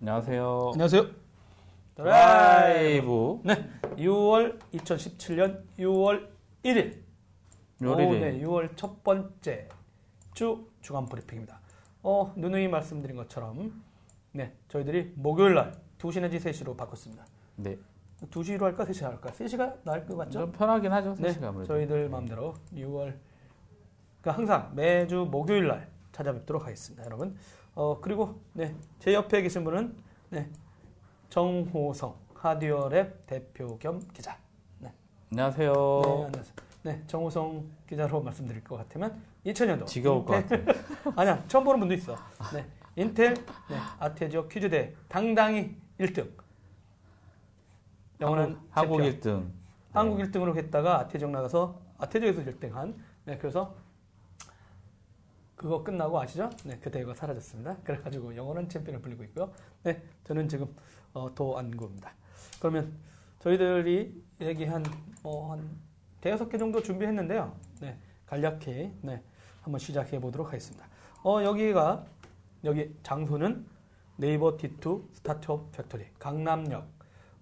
안녕하세요. 안녕하세요. 드라이브. 네, 6월 2017년 6월 1일. 요일에 오, 네, 6월 첫 번째 주 주간 브리핑입니다. 어, 누누이 말씀드린 것처럼 네, 저희들이 목요일 날 2시 내지 3시로 바꿨습니다. 네. 2시로 할까 3시 할까? 3시가 나을 것 같죠? 좀 편하긴 하죠. 네, 3시가 아무래도. 저희들 마음대로 6월 그러니까 항상 매주 목요일 날 찾아뵙도록 하겠습니다, 여러분. 어 그리고 네, 제 옆에 계신 분은 네, 정호성 하디오랩 대표 겸 기자. 네, 안녕하세요. 네, 안녕하세요. 네, 정호성 기자로 말씀드릴 것 같으면 2000년도 지겨울 것 같아요. 아니야, 처음 보는 분도 있어. 네, 인텔 네, 아테지오 퀴즈대 당당히 1등. 영원한 한국 챔피언. 1등. 한국 1등으로 했다가 아태적 나가서 아태적에서 1등한 네 그래서 그거 끝나고 아시죠? 네 그 대회가 사라졌습니다. 그래가지고 영원한 챔피언을 불리고 있고요. 네 저는 지금 어, 도안구입니다. 그러면 저희들이 얘기한 뭐한 대여섯 개 정도 준비했는데요. 네 간략히 네 한번 시작해 보도록 하겠습니다. 어 여기가 여기 장소는 네이버 D2 스타트업 팩토리 강남역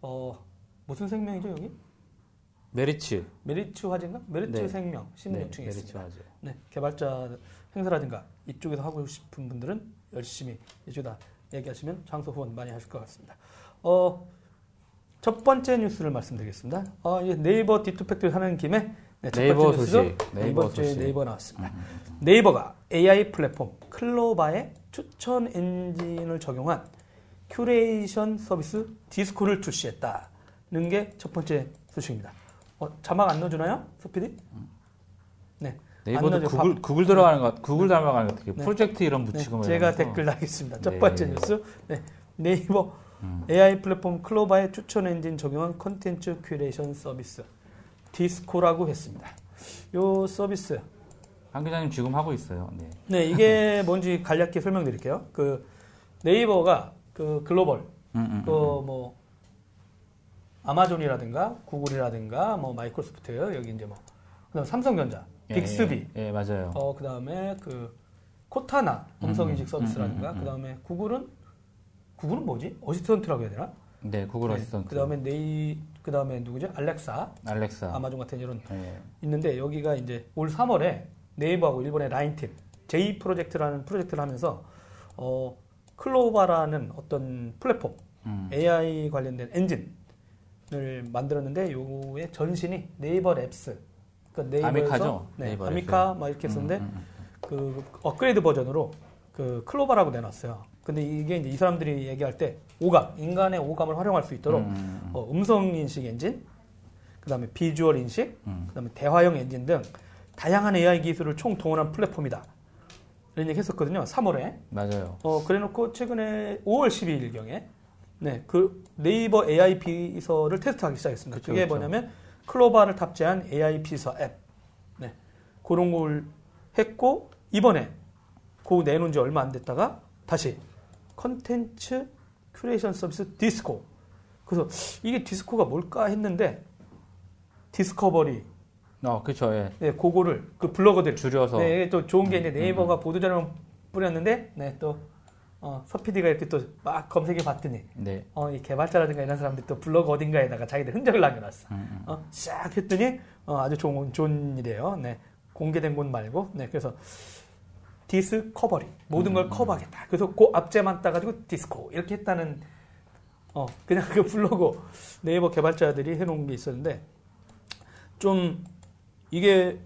어 무슨 생명이죠 여기? 메리츠. 메리츠 화재인가? 메리츠 네. 생명 16층에 네, 있습니다. 메리츠 하죠. 네, 개발자 행사라든가 이쪽에서 하고 싶은 분들은 열심히 이쪽다 얘기하시면 장소 후원 많이 하실 것 같습니다. 어, 첫 번째 뉴스를 말씀드리겠습니다. 어, 이 네이버 D2 팩토리 하는 김에 네, 첫 네이버 번째 뉴스죠. 소식. 네, 네이버 주에 소식. 네이버 나왔습니다. 네이버가 AI 플랫폼 클로바의 추천 엔진을 적용한 큐레이션 서비스 디스코를 출시했다는 게 첫 번째 소식입니다. 어, 자막 안 넣어주나요? 서피디? 네. 네이버도 안 넣어줘. 구글, 구글 들어가는 것, 구글 닮아가는 것 같아요. 네. 프로젝트 이름 네, 붙이고 뭐 제가. 댓글 달겠습니다. 첫 네. 번째 뉴스. 네, 네이버 음. AI 플랫폼 클로바의 추천 엔진 적용한 컨텐츠 큐레이션 서비스 디스코라고 했습니다. 요 서비스. 한 기자님 지금 하고 있어요. 네. 네, 이게 뭔지 간략히 설명드릴게요. 그 네이버가 그 글로벌 음, 음, 그뭐 아마존이라든가 구글이라든가 뭐 마이크로소프트 여기 이제 뭐 그다음 삼성전자, 예, 빅스비 예, 예, 맞아요. 어, 그 다음에 그 코타나 음성 인식 음, 서비스라든가 음, 음, 음. 그 다음에 구글은 구글은 뭐지? 어시스턴트라고 해야 되나? 네, 구글 어시스턴트. 그 다음에 네이 그 다음에 누구죠? 알렉사, 알렉사. 아마존 같은 이런 예. 있는데 여기가 이제 올 3월에 네이버하고 일본의 라인팀 J 프로젝트라는 프로젝트를 하면서 어, 클로바라는 어떤 플랫폼 음. AI 관련된 엔진을 만들었는데 요의 전신이 네이버 랩스. 그러니까 네이버에서 아미카죠? 네, 네이버 아미카 막 이렇게 했었는데 음, 음, 음. 그 업그레이드 버전으로 그 클로바라고 내놨어요. 근데 이게 이제 이 사람들이 얘기할 때 오감, 인간의 오감을 활용할 수 있도록 음, 어, 음성 인식 엔진, 그다음에 비주얼 인식, 음. 그다음에 대화형 엔진 등 다양한 AI 기술을 총 동원한 플랫폼이다. 이런 얘기 했었거든요. 3월에. 맞아요. 어, 그래 놓고 최근에 5월 12일 경에 네, 그 네이버 AI 비서를 테스트하기 시작했습니다. 그쵸, 그게 그쵸. 뭐냐면 클로바를 탑재한 AI 비서 앱. 네. 그런 걸 했고 이번에 그 내놓은 지 얼마 안 됐다가 다시 컨텐츠 큐레이션 서비스 디스코. 그래서 이게 디스코가 뭘까 했는데 디스커버리 어, 그렇죠. 예. 네, 그거를 그 블로거들 줄여서 네, 또 좋은 게 이제 음, 네이버가 보도자료 뿌렸는데, 네, 또, 어, 서피디가 이렇게 또 막 검색해 봤더니, 네. 어, 이 개발자라든가 이런 사람들이 또 블로그 어딘가에다가 자기들 흔적을 남겨놨어. 음, 음. 어, 싹 했더니, 어, 아주 좋은, 좋은 일이에요. 네. 공개된 곳 말고, 네, 그래서, discovery. 모든 음, 걸 cover하겠다. 그래서 그 앞제만 따가지고 디스코. 이렇게 했다는, 어, 그냥 그 블로그 네이버 개발자들이 해놓은 게 있었는데, 좀, 이게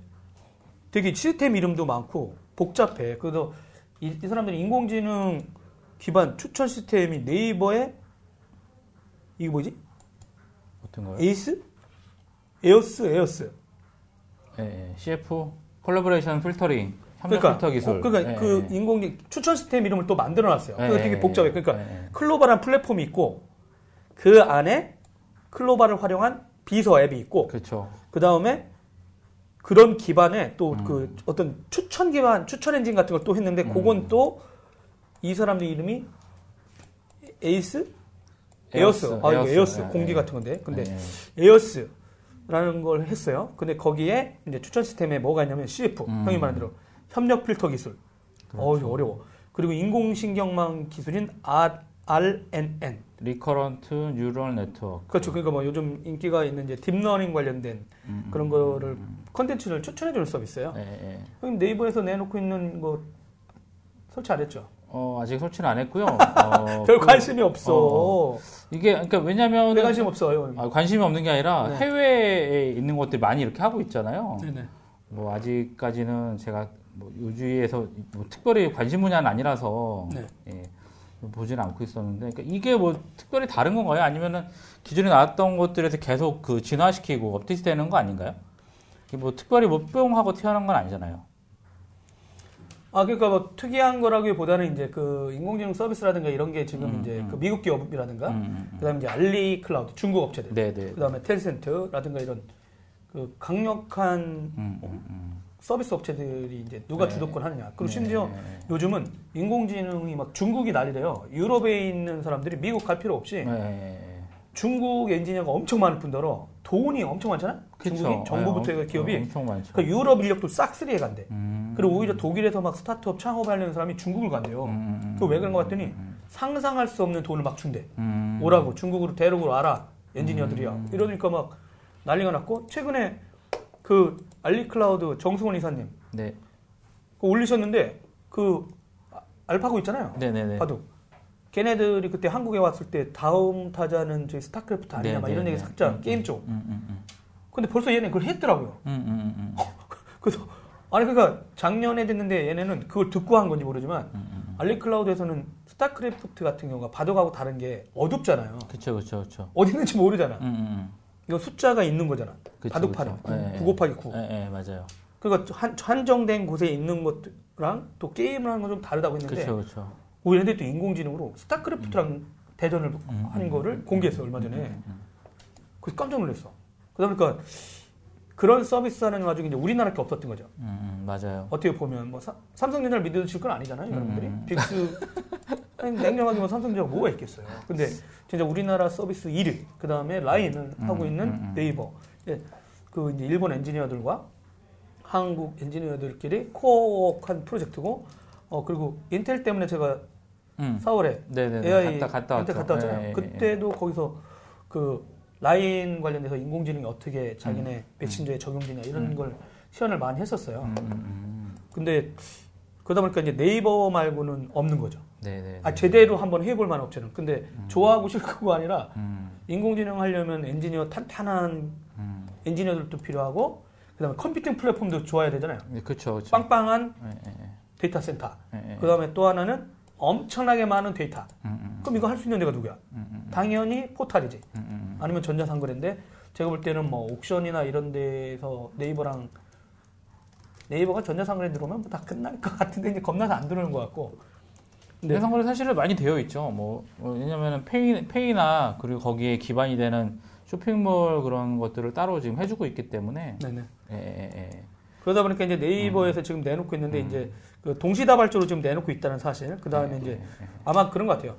되게 시스템 이름도 많고 복잡해. 그래서 이, 이 사람들이 인공지능 기반 추천 시스템이 네이버에 이게 뭐지? 어떤 거요? 에이스? 에어스, 에어스. 예, 예. CF collaboration filtering 그러니까, 필터 기술. 어, 그러니까 예, 그 예. 인공지능 추천 시스템 이름을 또 만들어놨어요. 예, 그거 예, 되게 예. 복잡해. 그러니까 예, 예. 클로바라는 플랫폼이 있고 그 안에 클로바를 활용한 비서 앱이 있고 그렇죠. 그 다음에 그런 기반에 또 음. 그 어떤 추천 기반, 추천 엔진 같은 걸 또 했는데 그건 또 이 사람들 이름이 에이스? 에어스. 에어스, 아, 에어스. 에어스. 예, 공기 예. 같은 건데. 근데 예, 에어스라는 걸 했어요. 근데 거기에 이제 추천 시스템에 뭐가 있냐면 CF. 음. 형이 말한 대로 협력 필터 기술. 그렇죠. 어우, 어려워. 그리고 인공신경망 기술인 아, RNN. recurrent neural network. 그렇죠. 그러니까 뭐 요즘 인기가 있는 이제 딥러닝 관련된 음, 그런 음, 거를 음, 컨텐츠를 추천해 주는 서비스예요. 음. 예, 예. 형님 네이버에서 내놓고 있는 거 설치 안 했죠? 어, 아직 설치는 안 했고요. 어, 별 그- 관심이 없어. 어, 이게 그러니까 왜냐면 별 관심 없어요. 아, 관심이 없는 게 아니라 네. 해외에 있는 것들이 많이 이렇게 하고 있잖아요. 네네. 뭐 아직까지는 제가 뭐 요주에서 뭐 특별히 관심 분야는 아니라서 네. 예, 보지는 않고 있었는데 그러니까 이게 뭐 특별히 다른 건가요? 아니면은 기존에 나왔던 것들에서 계속 그 진화시키고 업데이트되는 거 아닌가요? 뭐 특별히 뭐 뿅하고 튀어나온 건 아니잖아요. 아 그러니까 뭐 특이한 거라기보다는 이제 그 인공지능 서비스라든가 이런 게 지금 음, 이제 음. 그 미국 기업이라든가 음, 음, 그다음에 이제 알리 클라우드 중국 업체들 음. 네네. 그다음에 텔센트라든가 이런 그 강력한 음. 서비스 업체들이 이제 누가 네. 주도권 하느냐 그리고 심지어 네. 요즘은 인공지능이 막 중국이 난리래요 유럽에 있는 사람들이 미국 갈 필요 없이 네. 중국 엔지니어가 엄청 많을 뿐더러 돈이 엄청 많잖아 그쵸. 중국이 정부부터 네, 기업이 엄청 많죠. 그 유럽 인력도 싹 쓰리에 간대 음. 그리고 오히려 독일에서 막 스타트업 창업하려는 사람이 중국을 간대요 음, 그거 왜 그런 거 같더니 음, 상상할 수 없는 돈을 막 준대 음. 오라고 중국으로 대륙으로 와라 엔지니어들이야 음. 이러니까 막 난리가 났고 최근에 그 알리클라우드 정승원 이사님 네. 올리셨는데 그 아- 알파고 있잖아요 네네네. 바둑 걔네들이 그때 한국에 왔을 때 다음 타자는 저희 스타크래프트 아니냐 네, 막 이런 네, 얘기 네. 음, 게임 쪽 음, 음, 음. 근데 벌써 얘네 그걸 했더라고요 음, 음, 음, 음. 그래서 아니 그러니까 작년에 됐는데 얘네는 그걸 듣고 한 건지 모르지만 음, 음. 알리클라우드에서는 스타크래프트 같은 경우가 바둑하고 다른 게 어둡잖아요 그쵸, 그쵸, 그쵸. 어디 있는지 모르잖아 음, 음, 이거 숫자가 있는 거잖아 그쵸, 바둑판에 그쵸. 예, 9, 9 곱하기 9 음. 예, 예, 맞아요. 그러니까 한, 한정된 곳에 있는 것랑 또 게임을 하는 건 좀 다르다고 했는데 그쵸, 그쵸. 오히려 근데 또 인공지능으로 스타크래프트랑 대전을 음, 하는 음, 거를 음, 공개했어요 얼마 전에 음, 음. 그래서 깜짝 놀랐어 그러다 보니까 그런 서비스하는 와중에 이제 우리나라밖에 없었던 거죠 음, 음, 맞아요. 어떻게 보면 뭐 사- 삼성전자를 믿으실 건 아니잖아요 여러분들이 음. 빅스 냉정하게 뭐 삼성전자가 뭐가 있겠어요 근데 진짜 우리나라 서비스 1위 그 다음에 라인을 음, 하고 있는 음, 음. 네이버 예, 그 이제 일본 엔지니어들과 한국 엔지니어들끼리 코어한 프로젝트고 어 그리고 인텔 때문에 제가 음. 4월에 네네네. AI 갔다. 갔다 왔잖아요 예, 예, 예. 그때도 거기서 그 라인 관련돼서 인공지능이 어떻게 자기네 음. 메신저에 적용되냐 이런 음. 걸 시연을 많이 했었어요 음, 음, 음. 근데 그러다 보니까 이제 네이버 말고는 없는 거죠. 네네. 아 제대로 한번 해볼 만한 업체는. 근데 음. 좋아하고 싫고가 아니라 음, 인공지능 하려면 엔지니어 탄탄한 음. 엔지니어들도 필요하고 그다음에 컴퓨팅 플랫폼도 좋아야 되잖아요. 예, 그쵸, 그쵸. 빵빵한 예, 예, 데이터 센터. 그다음에 또 하나는 엄청나게 많은 데이터. 음, 음, 그럼 이거 할 수 있는 데가 누구야? 음, 음, 당연히 포탈이지. 음, 음, 아니면 전자상거래인데 제가 볼 때는 뭐 옥션이나 이런 데서 네이버랑 네이버가 전자상거래 들어오면 뭐 다 끝날 것 같은데 이제 겁나서 안 들어오는 것 같고. 근데 대상거래 사실은 많이 되어 있죠. 뭐 어, 왜냐면은 페이 페이나 그리고 거기에 기반이 되는 쇼핑몰 그런 것들을 따로 지금 해주고 있기 때문에 네네. 예, 예, 예. 그러다 보니까 이제 음. 네이버에서 지금 내놓고 있는데 이제 그 동시다발적으로 지금 내놓고 있다는 사실. 그 다음에 예, 이제 예, 예. 아마 그런 것 같아요.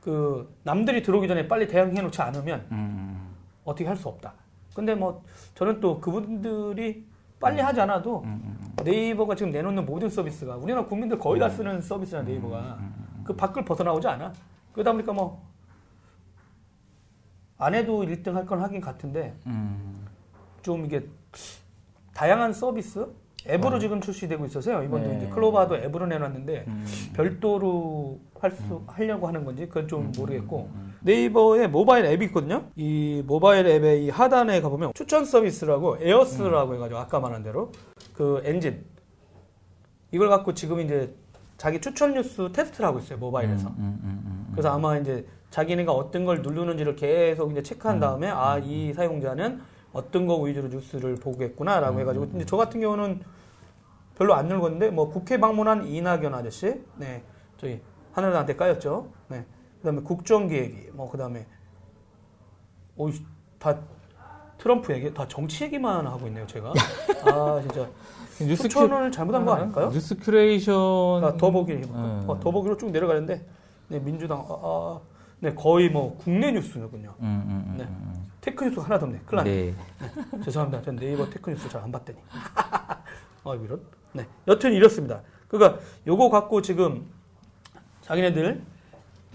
그 남들이 들어오기 전에 빨리 대응해 놓지 않으면 음, 어떻게 할 수 없다. 근데 뭐 저는 또 그분들이 빨리 하지 않아도 음, 음, 음. 네이버가 지금 내놓는 모든 서비스가 우리나라 국민들 거의 다 음. 쓰는 서비스잖아 네이버가 그 밖을 벗어나오지 않아. 그러다 보니까 뭐 안 해도 1등 할 건 하긴 같은데 음. 좀 이게 다양한 서비스 앱으로 지금 출시되고 있어서요. 이번도 네. 이제 클로바도 앱으로 내놨는데 음. 별도로 할 수 하려고 하는 건지 그건 좀 모르겠고 네이버에 모바일 앱이 있거든요. 이 모바일 앱의 이 하단에 가보면 추천 서비스라고 AiRS라고 해가지고 아까 말한 대로 그 엔진 이걸 갖고 지금 이제 자기 추천 뉴스 테스트를 하고 있어요 모바일에서. 음, 음, 음, 음. 그래서 아마 이제 자기네가 어떤 걸 누르는지를 계속 이제 체크한 음. 다음에 아 이 사용자는 어떤 거 위주로 뉴스를 보겠구나라고 음. 해가지고 근데 저 같은 경우는 별로 안 눌렀는데 뭐 국회 방문한 이낙연 아저씨, 네 저희 하늘한테 까였죠, 네 그다음에 국정기획위, 뭐 그다음에 오다 트럼프 얘기, 다 정치 얘기만 하고 있네요 제가. 아 진짜 뉴스 추천을 잘못한 거 아닐까요? 뉴스 큐레이션 아, 더보기 해볼까? 음. 어, 더보기로 쭉 내려가는데 네, 민주당 아, 아, 네 거의 뭐 국내 뉴스군요. 음, 음, 음, 네. 음. tech뉴스 하나도 없네. 큰일 났네. 네. 죄송합니다. 전 네이버 tech뉴스 잘 안 봤더니. 아 이런. 네. 여튼 이렇습니다. 그러니까 요거 갖고 지금 자기네들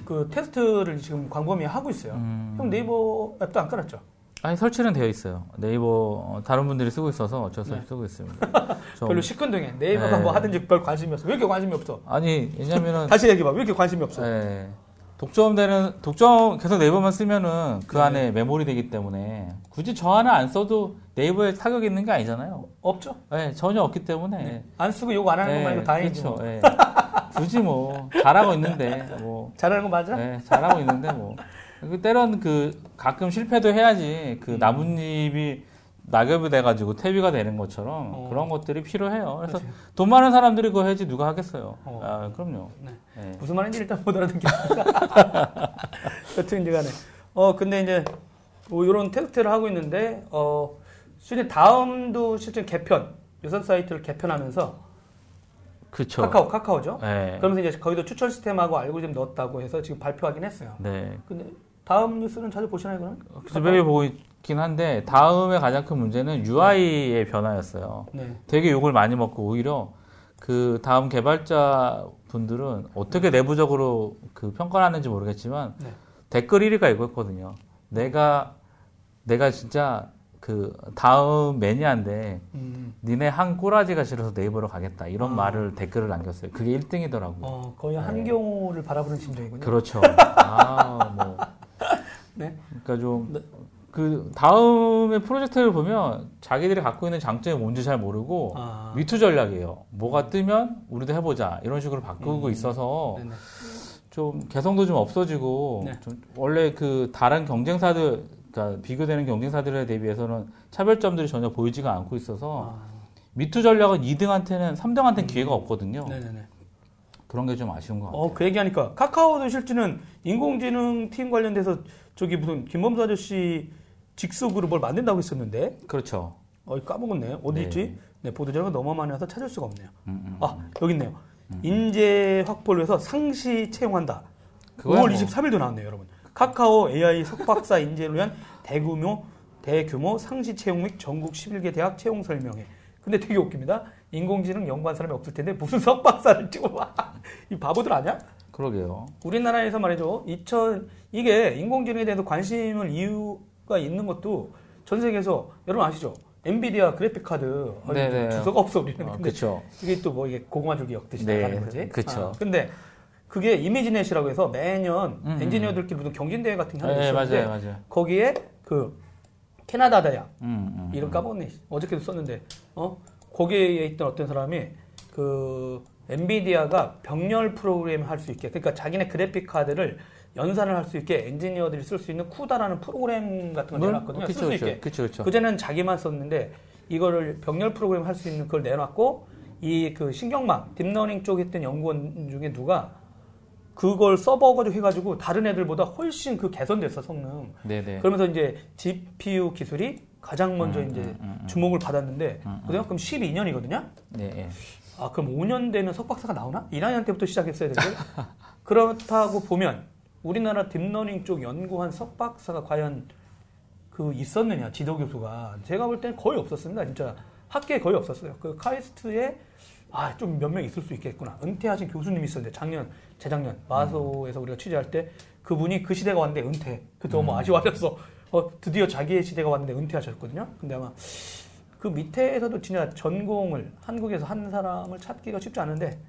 그 테스트를 지금 광범위 하고 있어요. 음. 형 네이버 앱도 안 깔았죠? 아니 설치는 되어 있어요. 네이버 어, 다른 분들이 쓰고 있어서 어쩔 수 없이 네. 쓰고 있습니다. 저- 별로 시큰둥해. 네이버가 네. 뭐 하든지 별 관심이 없어. 왜 이렇게 관심이 없어? 아니 왜냐면은 다시 얘기해 봐. 왜 이렇게 관심이 없어? 예, 독점되는 독점 계속 네이버만 쓰면은 그 네. 안에 메모리 되기 때문에 굳이 저 하나 안 써도 네이버에 타격이 있는 게 아니잖아요. 없죠? 예, 전혀 없기 때문에 네. 안 쓰고 욕 안 하는 예, 것만 해도 다행이지. 그렇죠. 뭐. 예. 굳이 뭐 잘하고 있는데 뭐 잘하는 거 맞아? 예, 잘하고 있는데 뭐그 때론 그 가끔 실패도 해야지 그 음. 나뭇잎이 낙엽이 돼가지고 퇴비가 되는 것처럼 어. 그런 것들이 필요해요. 그래서 그렇지. 돈 많은 사람들이 그거 해야지 누가 하겠어요. 어. 아, 그럼요. 네. 예. 무슨 말인지 일단 못 알아듣겠습니다. 여튼 이제 간에. 어, 근데 이제 뭐 이런 테스트를 하고 있는데, 어, 실제 다음도 실제 개편, 유선 사이트를 개편하면서 그렇죠. 카카오, 카카오죠. 예. 그러면서 이제 거기도 추천 시스템하고 알고리즘 넣었다고 해서 지금 발표하긴 했어요. 네. 근데 다음 뉴스는 자주 보시나요, 그럼? 매일 보고 있긴 한데 다음에 가장 큰 문제는 UI의 변화였어요. 네. 되게 욕을 많이 먹고 오히려 그 다음 개발자 분들은 어떻게 내부적으로 그 평가를 하는지 모르겠지만 네. 댓글 1위가 이거였거든요. 내가 내가 진짜 그 다음 매니아인데 음, 니네 한 꼬라지가 싫어서 네이버로 가겠다 이런 아. 말을 댓글을 남겼어요. 그게 1등이더라고요. 어, 거의 네. 한경호를 바라보는 심정이군요. 그렇죠. 아, 뭐. 네. 그러니까 좀, 네. 그, 다음에 프로젝트를 보면 자기들이 갖고 있는 장점이 뭔지 잘 모르고 아, 미투 전략이에요. 뭐가 뜨면 우리도 해보자. 이런 식으로 바꾸고 음. 있어서 네네. 좀 개성도 좀 없어지고 네. 좀 원래 그 다른 경쟁사들, 그러니까 비교되는 경쟁사들에 대비해서는 차별점들이 전혀 보이지가 않고 있어서 아, 미투 전략은 2등한테는 3등한테는 기회가 없거든요. 네네네. 그런 게 좀 아쉬운 것 같아요. 어, 그 얘기하니까 카카오도 실제는 인공지능 팀 관련돼서 저기 무슨 김범수 아저씨 직속으로 뭘 만든다고 했었는데 그렇죠. 어 까먹었네. 어디 네. 있지? 네, 보도 자료가 너무 많이 와서 찾을 수가 없네요. 음, 음. 아, 여기 있네요. 인재 확보를 위해서 상시 채용한다. 그거야 5월 뭐. 23일도 나왔네요, 여러분. 카카오 AI 석박사 인재를 위한 대규모 대규모 상시 채용 및 전국 11개 대학 채용 설명회. 근데 되게 웃깁니다. 인공지능 연구한 사람이 없을 텐데 무슨 석박사를 찍어와? 이 바보들 아니야? 그러게요. 우리나라에서 말이죠. 2000 이게 인공지능에 대해서 관심을 이유가 있는 것도 전 세계에서 여러분 아시죠? 엔비디아 그래픽 카드 네네. 주소가 없어 우리는. 어, 그렇죠. 이게 또 뭐 이게 고구마줄기 엮듯이 네, 나가는 거지. 그쵸. 아, 근데 그게 이미지넷이라고 해서 매년 음, 엔지니어들끼리 무슨 경진대회 같은 게 하는 게 네, 있었는데 맞아요, 맞아요. 거기에 그 캐나다 대학 음, 음, 이름 음. 까먹었네. 어저께도 썼는데, 어? 거기에 있던 어떤 사람이, 그, 엔비디아가 병렬 프로그램 할 수 있게, 그러니까 자기네 그래픽 카드를 연산을 할 수 있게 엔지니어들이 쓸 수 있는 CUDA라는 프로그램 같은 걸 뭘? 내놨거든요. 어, 쓸수 있게. 그쵸, 그쵸. 그전에는 자기만 썼는데, 이거를 병렬 프로그램 할 수 있는 그걸 내놨고, 이 그 신경망, 딥러닝 쪽에 있던 연구원 중에 누가 그걸 써봐가지고 해가지고 다른 애들보다 훨씬 그 개선됐어, 성능. 네네. 그러면서 이제 GPU 기술이 가장 먼저 음, 이제 음, 음, 음. 주목을 받았는데 음, 음. 그럼 12년이거든요. 네, 네. 아 그럼 5년 되면 석박사가 나오나? 1학년 때부터 시작했어야 되는데 그렇다고 보면 우리나라 딥러닝 쪽 연구한 석박사가 과연 그 있었느냐 지도 교수가 제가 볼 때는 거의 없었습니다. 진짜 학계에 거의 없었어요. 그 카이스트에 아 좀 몇 명 있을 수 있겠구나. 은퇴하신 교수님이 있었는데 작년 재작년 마소에서 우리가 취재할 때 그분이 그 시대가 왔는데 은퇴. 그 너무 아쉬워하셔서 어, 드디어 자기의 시대가 왔는데 은퇴하셨거든요. 근데 아마 그 밑에서도 진짜 전공을 한국에서 한 사람을 찾기가 쉽지 않은데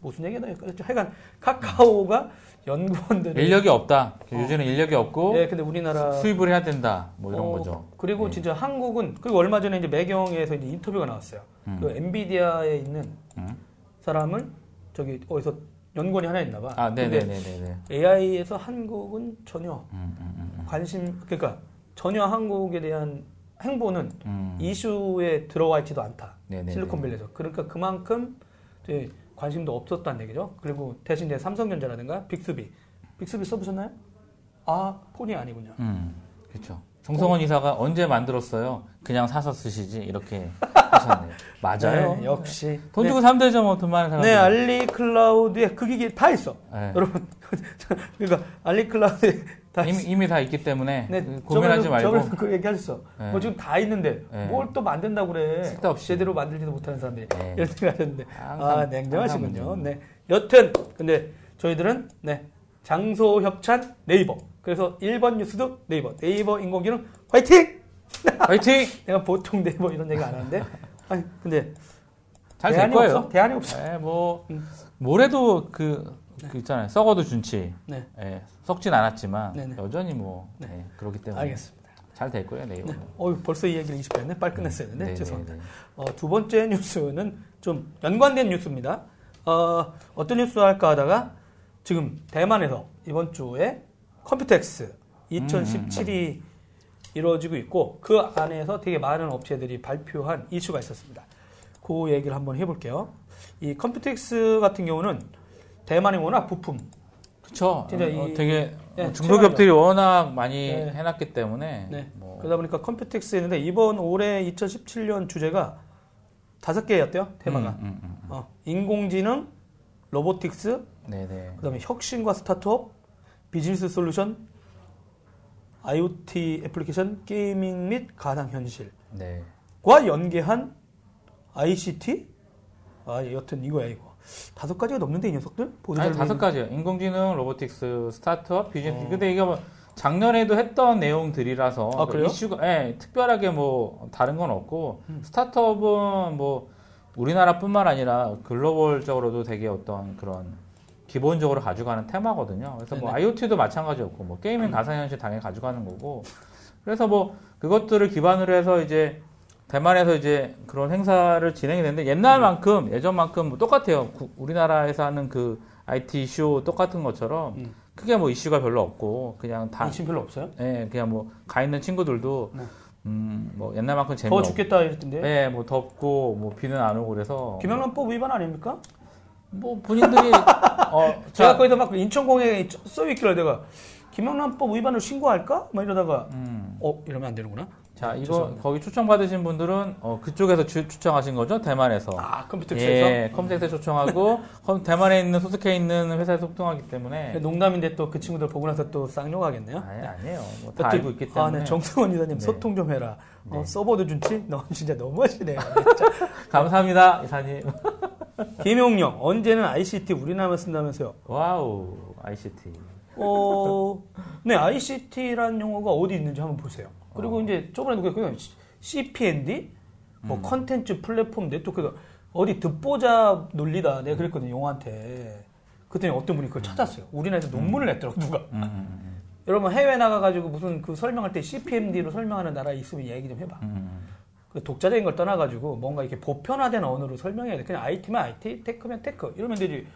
무슨 얘기나 하여간 카카오가 연구원들을 인력이 없다. 요즘은 인력이 없고 예, 근데 우리나라 수입을 해야 된다. 뭐 이런 어, 거죠. 그리고 네. 진짜 한국은 그리고 얼마 전에 이제 매경에서 이제 인터뷰가 나왔어요. 음. 그 엔비디아에 있는 음. 사람을 저기 어디서 연구원이 하나 있나 봐. 아, 네네네네. AI에서 한국은 전혀 음, 음, 음, 관심 그러니까 전혀 한국에 대한 행보는 음. 이슈에 들어와 있지도 않다. 네네네. 실리콘밸리에서. 그러니까 그만큼 이제 관심도 없었다는 얘기죠. 그리고 대신 이제 삼성전자라든가 빅스비. 빅스비 써보셨나요? 아, 폰이 아니군요. 음, 그렇죠. 정성원 이사가 언제 만들었어요? 그냥 사서 쓰시지 이렇게 하셨네요. 맞아요. 네, 역시. 돈 주고 사면 되죠, 뭐돈 많은 사람. 네, 알리 클라우드에 그 기기 다 있어. 네. 여러분. 그러니까 알리 클라우드에 다 있어. 이미, 이미 다 있기 때문에 네, 그 고민하지 말고 저번에도 그 얘기하셨어. 네. 뭐 지금 다 있는데 네. 뭘또 만든다고 그래. 쓸데없이. 제대로 만들지도 못하는 사람들이 네. 이런 생각 하셨는데 항상- 아 항상 냉정하시군요. 네. 여튼 근데 저희들은 네 장소 협찬 네이버. 그래서 1번 뉴스도 네이버. 네이버 인공지능 화이팅! 화이팅! 내가 보통 네이버 이런 얘기 안 하는데. 아니, 근데 잘 될 거예요. 없어. 대안이 없어. 네, 뭐 음. 뭐래도 그, 그 있잖아요. 썩어도 준치. 네. 예, 썩진 않았지만 네네. 여전히 뭐 네. 예, 그렇기 때문에 알겠습니다. 잘 될 거예요, 내일. 네. 어, 벌써 이 얘기를 20분 했네. 빨리 끝냈어야 했는데. 네, 죄송합니다. 네, 네. 어, 두 번째 뉴스는 좀 연관된 뉴스입니다. 어, 어떤 뉴스 할까 하다가 지금 대만에서 이번 주에 컴퓨텍스 2017이 이루어지고 있고 그 안에서 되게 많은 업체들이 발표한 이슈가 있었습니다. 그 얘기를 한번 해볼게요. 이 컴퓨텍스 같은 경우는 대만의 워낙 부품. 진짜 어, 이- 되게 네, 중소기업들이 워낙 많이 네. 해놨기 때문에 네. 뭐 그러다 보니까 컴퓨텍스 했는데 이번 올해 2017년 주제가 다섯 개였대요 테마가 음, 음, 음. 어, 인공지능, robotics, 네네. 그다음에 혁신과 스타트업, 비즈니스 솔루션, IoT 애플리케이션, 게이밍 및 가상 현실과 네. 연계한 ICT. 아, 여튼 이거야 이거. 다섯 가지가 넘는데 이 녀석들? 자료에 다섯 가지요. 인공지능, robotics, 스타트업, 비즈니스. 어. 근데 이게 뭐 작년에도 했던 내용들이라서 아, 그래요? 이슈가 예, 특별하게 뭐 다른 건 없고 음. 스타트업은 뭐 우리나라뿐만 아니라 글로벌적으로도 되게 어떤 그런 기본적으로 가져가는 테마거든요. 그래서 뭐 네네. 음. IoT도 마찬가지였고 뭐 게이밍 가상현실 당연히 가져가는 거고 그래서 뭐 그것들을 기반으로 해서 이제 대만에서 이제 그런 행사를 진행이 되는데 옛날만큼 예전만큼 뭐 똑같아요. 구- 우리나라에서 하는 그 IT 쇼 똑같은 것처럼 음. 크게 뭐 이슈가 별로 없고 그냥 다 관심 별로 없어요? 예, 그냥 뭐 가 있는 친구들도 네. 음, 뭐 옛날만큼 더 재미없고 죽겠다 이랬던데. 예, 뭐 덥고 뭐 비는 안 오고 그래서 김영란법 위반 아닙니까? 뭐 본인들이 어, 제가 자, 거기다 막 인천공항에 써 있길래 내가 김영란법 위반을 신고할까? 막 이러다가 음, 어 이러면 안 되는구나. 자 이거 죄송합니다. 거기 추천 받으신 분들은 어, 그쪽에서 주- 추천하신 거죠 대만에서 아 컴퓨터에서 예, 컴퓨터에 초청하고 컴- 대만에 있는 소속해 있는 회사에서 소통하기 때문에 농담인데 또 그 친구들 보고 나서 또 쌍욕하겠네요. 아니 아니에요. 뭐다 여튼, 알고 있기 때문에. 아, 네. 정승원 이사님 네. 소통 좀 해라. 어, 네. 서버도 준치? 너 진짜 너무하시네. 감사합니다 이사님. 김용영 언제는 ICT 우리나라만 쓴다면서요? 와우 ICT. 어, 네 ICT라는 용어가 어디 있는지 한번 보세요. 그리고 이제 저번에도 그랬고요. CPND, 뭐 컨텐츠 플랫폼 네트워크 어디 듣보잡 논리다. 내가 그랬거든요 용한테. 그랬더니 어떤 분이 그걸 찾았어요. 우리나라에서 논문을 냈더라고 누가. 음, 음, 음, 여러분 해외 나가가지고 무슨 그 설명할 때 CPND로 설명하는 나라 있으면 얘기 좀 해봐. 음. 그 독자적인 걸 떠나가지고 뭔가 이렇게 보편화된 언어로 설명해야 돼. 그냥 IT면 IT, tech면 tech 이러면 되지.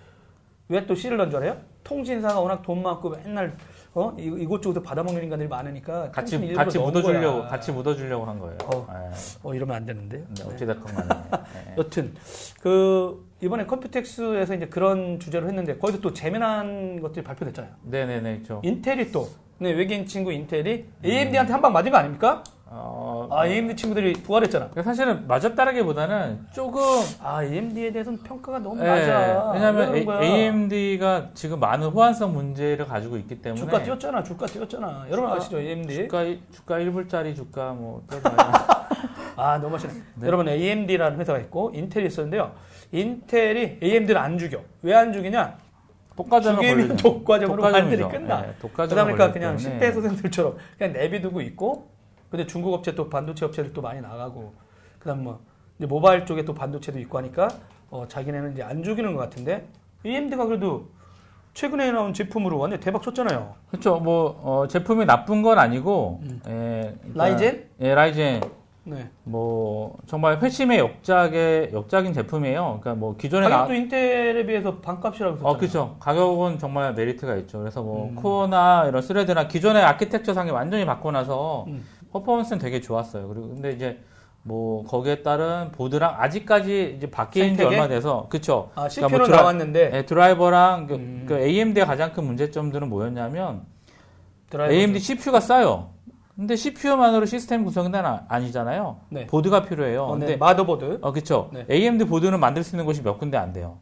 왜 또 C를 넣은 줄 알아요? 통신사가 워낙 돈 많고 맨날 어 이- 이곳저곳에 받아먹는 인간들이 많으니까 같이 같이 묻어주려고 거야. 같이 묻어주려고 한 거예요. 어. 예. 어 이러면 안 되는데. 네, 네. 어찌됐건 간에. 예. 여튼 그 이번에 컴퓨텍스에서 이제 그런 주제로 했는데 거기서 또 재미난 것들이 발표됐잖아요. 네네네 저. 인텔이 또 네, 외계인 친구 인텔이 AMD한테 한 방 맞은 거 아닙니까? 어, 아 AMD 친구들이 부활했잖아. 사실은 맞았다라기보다는 조금 아 AMD에 대해서는 평가가 너무 예, 낮아. 왜냐하면 왜 그런 거야? AMD가 지금 많은 호환성 문제를 가지고 있기 때문에 주가 뛰었잖아. 주가 뛰었잖아. 여러분 아시죠? AMD. 주가 일- 주가 1불짜리 주가 뭐 아 너무 하시네. 네. 여러분 AMD라는 회사가 있고 인텔이 있었는데요. 인텔이 AMD를 안 죽여. 왜 안 죽이냐? 독과점을 죽이면 걸리죠. 독과점으로 완전히 독과점이죠. 끝나. 예, 독과점을 그러다 보니까 걸리기 그냥 때문에 10대 소생들처럼 그냥 내비두고 있고 근데 중국 업체 또 반도체 업체들 또 많이 나가고 그다음 뭐 이제 모바일 쪽에 또 반도체도 있고 하니까 어, 자기네는 이제 안 죽이는 것 같은데 AMD가 그래도 최근에 나온 제품으로 완전 대박 쳤잖아요. 그렇죠. 뭐 어, 제품이 나쁜 건 아니고 음. 예, 일단- 라이젠? 예, 라이젠 네. 뭐 정말 회심의 역작의 역작인 제품이에요. 그러니까 뭐 기존에 나 가격도 인텔에 비해서 반값이라고 했잖아요. 어, 그렇죠. 가격은 정말 메리트가 있죠. 그래서 뭐 음. 코어나 이런 thread나 기존의 아키텍처 상에 완전히 바꿔 나서 음. 퍼포먼스는 되게 좋았어요. 그리고 근데 이제 뭐 거기에 따른 보드랑 아직까지 이제 바뀐 지 생태계? 얼마 돼서 그렇죠. 아, 그러니까 CPU는 뭐 드라- 나왔는데 예, 드라이버랑 그, 음. 그 AMD의 가장 큰 문제점들은 뭐였냐면 드라이버 AMD CPU가 싸요. 근데 CPU만으로 시스템 구성은 아- 아니잖아요. 네. 보드가 필요해요. 어, 네. 근데 마더보드. 어 그렇죠. 네. AMD 보드는 만들 수 있는 곳이 몇 군데 안 돼요.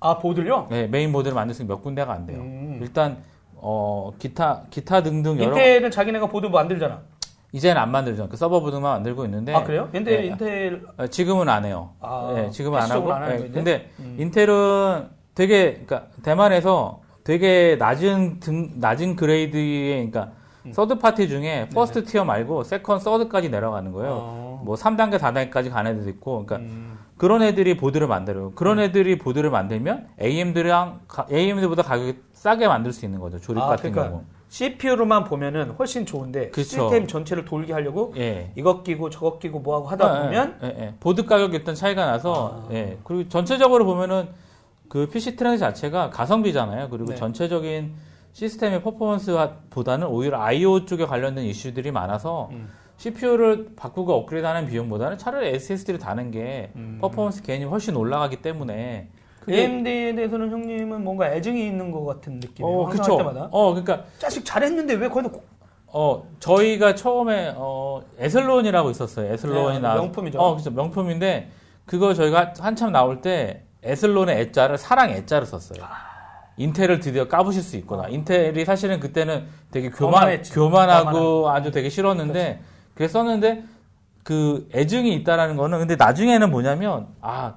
아 보드요? 네, 메인 보드를 만들 수 있는 몇 군데가 안 돼요. 음. 일단 어 기타 기타 등등 여러 인텔은 자기네가 보드 만들잖아. 이제는 안 만들죠. 그 서버 보드만 만들고 있는데 아 그래요? 인텔 네. 인텔 어, 지금은 안 해요. 아, 네, 지금은 안 하고. 안 네? 근데 음. 인텔은 되게 그러니까 대만에서 되게 낮은 등, 낮은 grade의 그러니까 음. third party 중에 first tier 말고 second, third까지 내려가는 거예요. 어. 뭐 3단계, 4단계까지 가는 애들도 있고, 그러니까 음. 그런 애들이 보드를 만들어요. 그런 애들이 보드를 만들면 AMD랑 AMD보다 가격이 싸게 만들 수 있는 거죠. 조립 아, 같은 그러니까 경우. CPU로만 보면은 훨씬 좋은데 그쵸. 시스템 전체를 돌게 하려고 예. 이것 끼고 저것 끼고 뭐하고 하다 예, 보면 예, 예. 보드 가격이 일단 차이가 나서 아. 예. 그리고 전체적으로 보면은 그 PC 트렌드 자체가 가성비잖아요. 그리고 네. 전체적인 시스템의 퍼포먼스보다는 오히려 I/O 쪽에 관련된 이슈들이 많아서 음. CPU를 바꾸고 업그레이드하는 비용보다는 차라리 SSD를 다는 게 음. 퍼포먼스 개인이 훨씬 올라가기 때문에 AMD에 대해서는 형님은 뭔가 애증이 있는 것 같은 느낌이에요. 어, 항상 그쵸. 할 때마다. 어, 그러니까 자식 잘했는데 왜 거기다 고- 어, 저희가 처음에, 어, 에슬론이라고 있었어요. 에슬론이 네, 나 명품이죠. 어, 그죠. 명품인데, 그거 저희가 한참 나올 때, 에슬론의 애자를 사랑 애자를 썼어요. 인텔을 드디어 까부실 수 있구나. 인텔이 사실은 그때는 되게 교만. 교만하고 아주 되게 싫었는데, 그래 썼는데, 그 애증이 있다라는 거는, 근데 나중에는 뭐냐면, 아,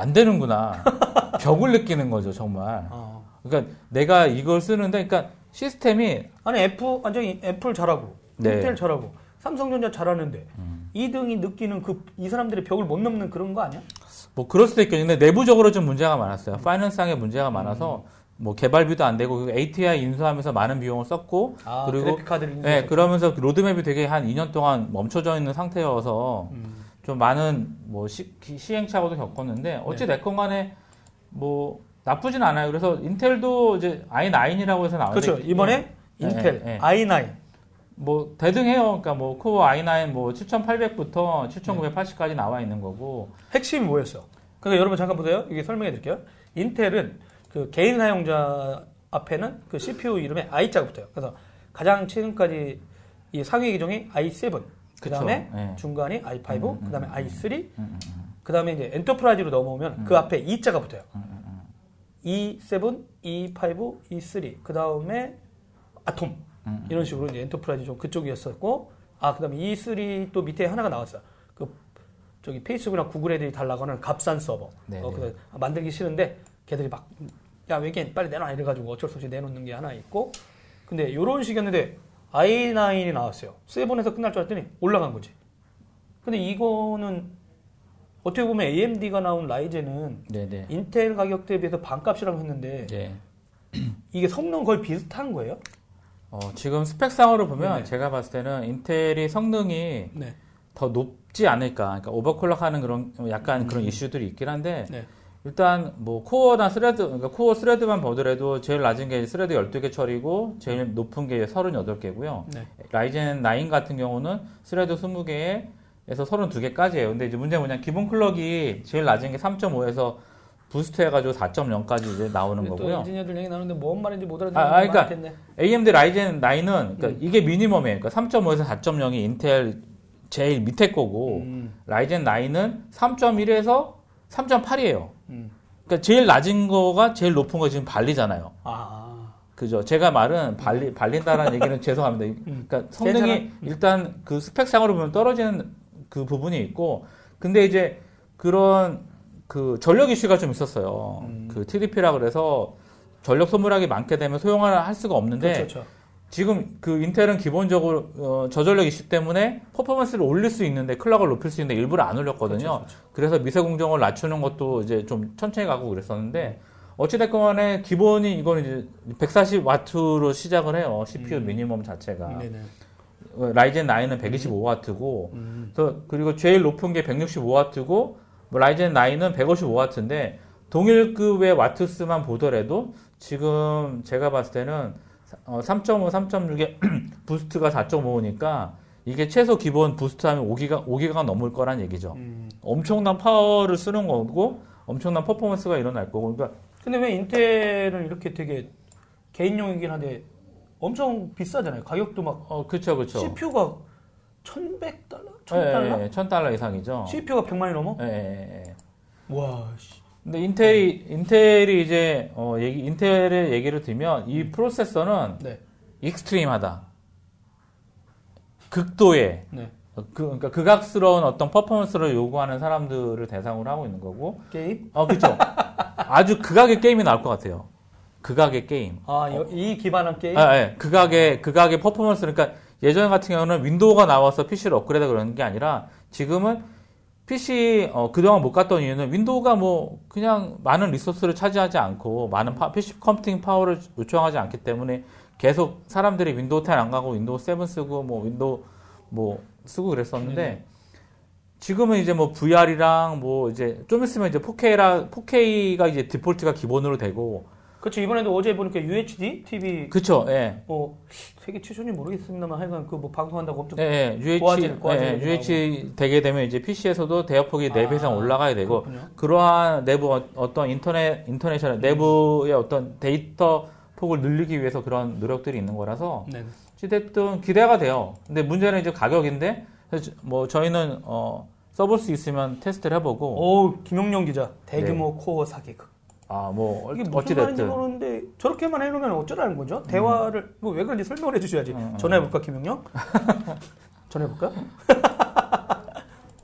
안 되는구나. 벽을 느끼는 거죠, 정말. 어. 그러니까 내가 이걸 쓰는데, 그러니까 시스템이 아니 애플 완전히 애플 잘하고 네. 음. 인텔 잘하고 삼성전자 잘하는데 2등이 느끼는 그 이 사람들의 벽을 못 넘는 그런 거 아니야? 뭐 그럴 수도 있겠는데 내부적으로 좀 문제가 많았어요. finance상의 문제가 많아서 뭐 개발비도 안 되고 ATI 인수하면서 많은 비용을 썼고 아, 그리고 카드를 네. 그러면서 그 로드맵이 되게 한 2년 동안 멈춰져 있는 상태여서 음. 좀 많은 뭐 시, 행착오도 겪었는데 어찌 네. 됐건 간에 뭐 나쁘진 않아요. 그래서 인텔도 이제 i9이라고 해서 나오는데 그렇죠. 이번에 네, 인텔 네, 네. i9 뭐 대등해요. 그러니까 뭐 코어 i9 뭐 7,800부터 7,980까지 나와 있는 거고 핵심이 뭐였어? 그러니까 여러분 잠깐 보세요. 이게 설명해 드릴게요. 인텔은 그 개인 사용자 앞에는 그 CPU 이름에 i자가 붙어요. 그래서 가장 최근까지 이 상위 기종이 i7, 그 다음에. 네. 중간이 i5, 음, 음, 그 다음에 음, i3, 음, 음, 음. 그 다음에 이제 엔터프라이즈로 넘어오면 그 앞에 E자가 붙어요. 음, 음, 음. E7, E5, E3, 그 다음에 아톰 음, 이런 식으로 이제 엔터프라이즈 좀 그쪽이었었고 아 그 다음에 E3 또 밑에 하나가 나왔어요. 그 저기 페이스북이나 구글 애들이 달라고는 값싼 서버. 네, 어, 네. 그래서 만들기 싫은데 걔들이 막 야 외계인 빨리 내놔 이래가지고 어쩔 수 없이 내놓는 게 하나 있고 근데 이런 식이었는데 i9이 나왔어요. 7에서 끝날 줄 알았더니 올라간 거지. 근데 이거는 어떻게 보면 AMD가 나온 라이젠은 네네. 인텔 가격대에 비해서 반값이라고 했는데 예. 이게 성능 거의 비슷한 거예요? 어, 지금 스펙상으로 보면 네네. 제가 봤을 때는 인텔이 성능이 네. 더 높지 않을까. 그러니까 오버클럭하는 그런 약간 그런 이슈들이 있긴 한데 네. 일단 뭐 코어나 스레드 그러니까 코어 스레드만 보더라도 제일 낮은 게 스레드 12개 처리고 제일 높은 게 38개고요. 네. 라이젠 9 같은 경우는 스레드 20개에서 32개까지예요. 근데 이제 문제는 뭐냐 기본 클럭이 제일 낮은 게 3.5에서 부스트 해가지고 4.0까지 이제 나오는 또 거고요. 엔지니어들 얘기 나누는데 뭔 말인지 못 알아듣는 아, 아, 그러니까 많겠네. AMD 라이젠 9은 그러니까 음. 이게 미니멈이에요. 그러니까 3.5에서 4.0이 인텔 제일 밑에 거고 음, 라이젠 9은 3.1에서 3.8이에요. 음. 그러니까 제일 낮은 거가 제일 높은 거 지금 발리잖아요. 아, 그죠? 제가 말은 발리 발린다라는 얘기는 죄송합니다. 음. 그러니까 성능이 괜찮아. 일단 그 스펙상으로 보면 떨어지는 그 부분이 있고 근데 이제 그런 그 전력 이슈가 좀 있었어요. 음. 그 TDP라 그래서 전력 소모량이 많게 되면 소용을 할 수가 없는데 그렇죠, 그렇죠. 지금 그 인텔은 기본적으로 어, 저전력 이슈 때문에 퍼포먼스를 올릴 수 있는데 클럭을 높일 수 있는데 일부러 안 올렸거든요. 그렇죠, 그렇죠. 그래서 미세 공정을 낮추는 것도 이제 좀 천천히 가고 그랬었는데 어찌됐건 간에 기본이 이거는 이제 140 와트로 시작을 해요. CPU 음. 미니멈 자체가. 네네. 어, 라이젠 9은 125 와트고 음. 그리고 제일 높은 게 165 와트고 뭐 라이젠 9은 155 와트인데 동일급의 와트수만 보더라도 지금 제가 봤을 때는 어, 3.5, 3.6의 부스트가 4.5니까 이게 최소 기본 부스트하면 5기가 5기가 넘을 거란 얘기죠. 음. 엄청난 파워를 쓰는 거고 엄청난 퍼포먼스가 일어날 거고 그러니까 근데 왜 인텔은 이렇게 되게 개인용이긴 한데 엄청 비싸잖아요. 가격도 막 어 그렇죠 그렇죠. CPU가 1,100달러? 1,000달러? 예, 예, 1000달러 이상이죠. CPU가 100만이 넘어? 예, 예, 예. 와, 씨. 근데 인텔이 인텔이 이제 어 얘기 인텔의 얘기를 들면 이 프로세서는 네. 익스트림하다. 극도의 네. 어, 그, 그러니까 극악스러운 어떤 퍼포먼스를 요구하는 사람들을 대상으로 하고 있는 거고. 게임? 어, 그렇죠. 아주 극악의 게임이 나올 것 같아요. 극악의 게임. 아, 여- 이 기반한 게임? 아, 예. 극악의 극악의 퍼포먼스 그러니까 예전 같은 경우는 윈도우가 나와서 PC를 업그레이드 그러는 게 아니라 지금은 PC 어, 그동안 못 갔던 이유는 윈도우가 뭐 그냥 많은 리소스를 차지하지 않고 많은 파- PC 컴퓨팅 파워를 요청하지 않기 때문에 계속 사람들이 윈도우 10 안 가고 윈도우 7 쓰고 뭐 윈도우 뭐 쓰고 그랬었는데 지금은 이제 뭐 VR이랑 뭐 이제 좀 있으면 이제 4K라 4K가 이제 디폴트가 기본으로 되고 그렇죠. 이번에도 어제 보니까 UHD TV 그쵸 예. 뭐 세계 최초인지 모르겠습니다만 하여간 그 뭐 방송한다고 엄청 예, 예, UH, 고화질, 고화질 예, 얘기도 UH 되게 되면 이제 PC에서도 대역폭이 4배 이상 아, 올라가야 되고 그렇군요. 그러한 내부 어- 어떤 인터넷 인터넷 내부의 어떤 데이터 폭을 늘리기 위해서 그런 노력들이 있는 거라서 네. 어찌됐든 기대가 돼요. 근데 문제는 이제 가격인데 뭐 저희는 어 써볼 수 있으면 테스트를 해보고 오, 김용영 기자. 대규모 코어 사기 극. 아 뭐 이게 무슨 말인지 모르는데 저렇게만 해놓으면 어쩌라는 거죠? 대화를 뭐왜 그런지 설명을 해주셔야지. 음, 음. 전화해볼까 김용영? 전화해볼까?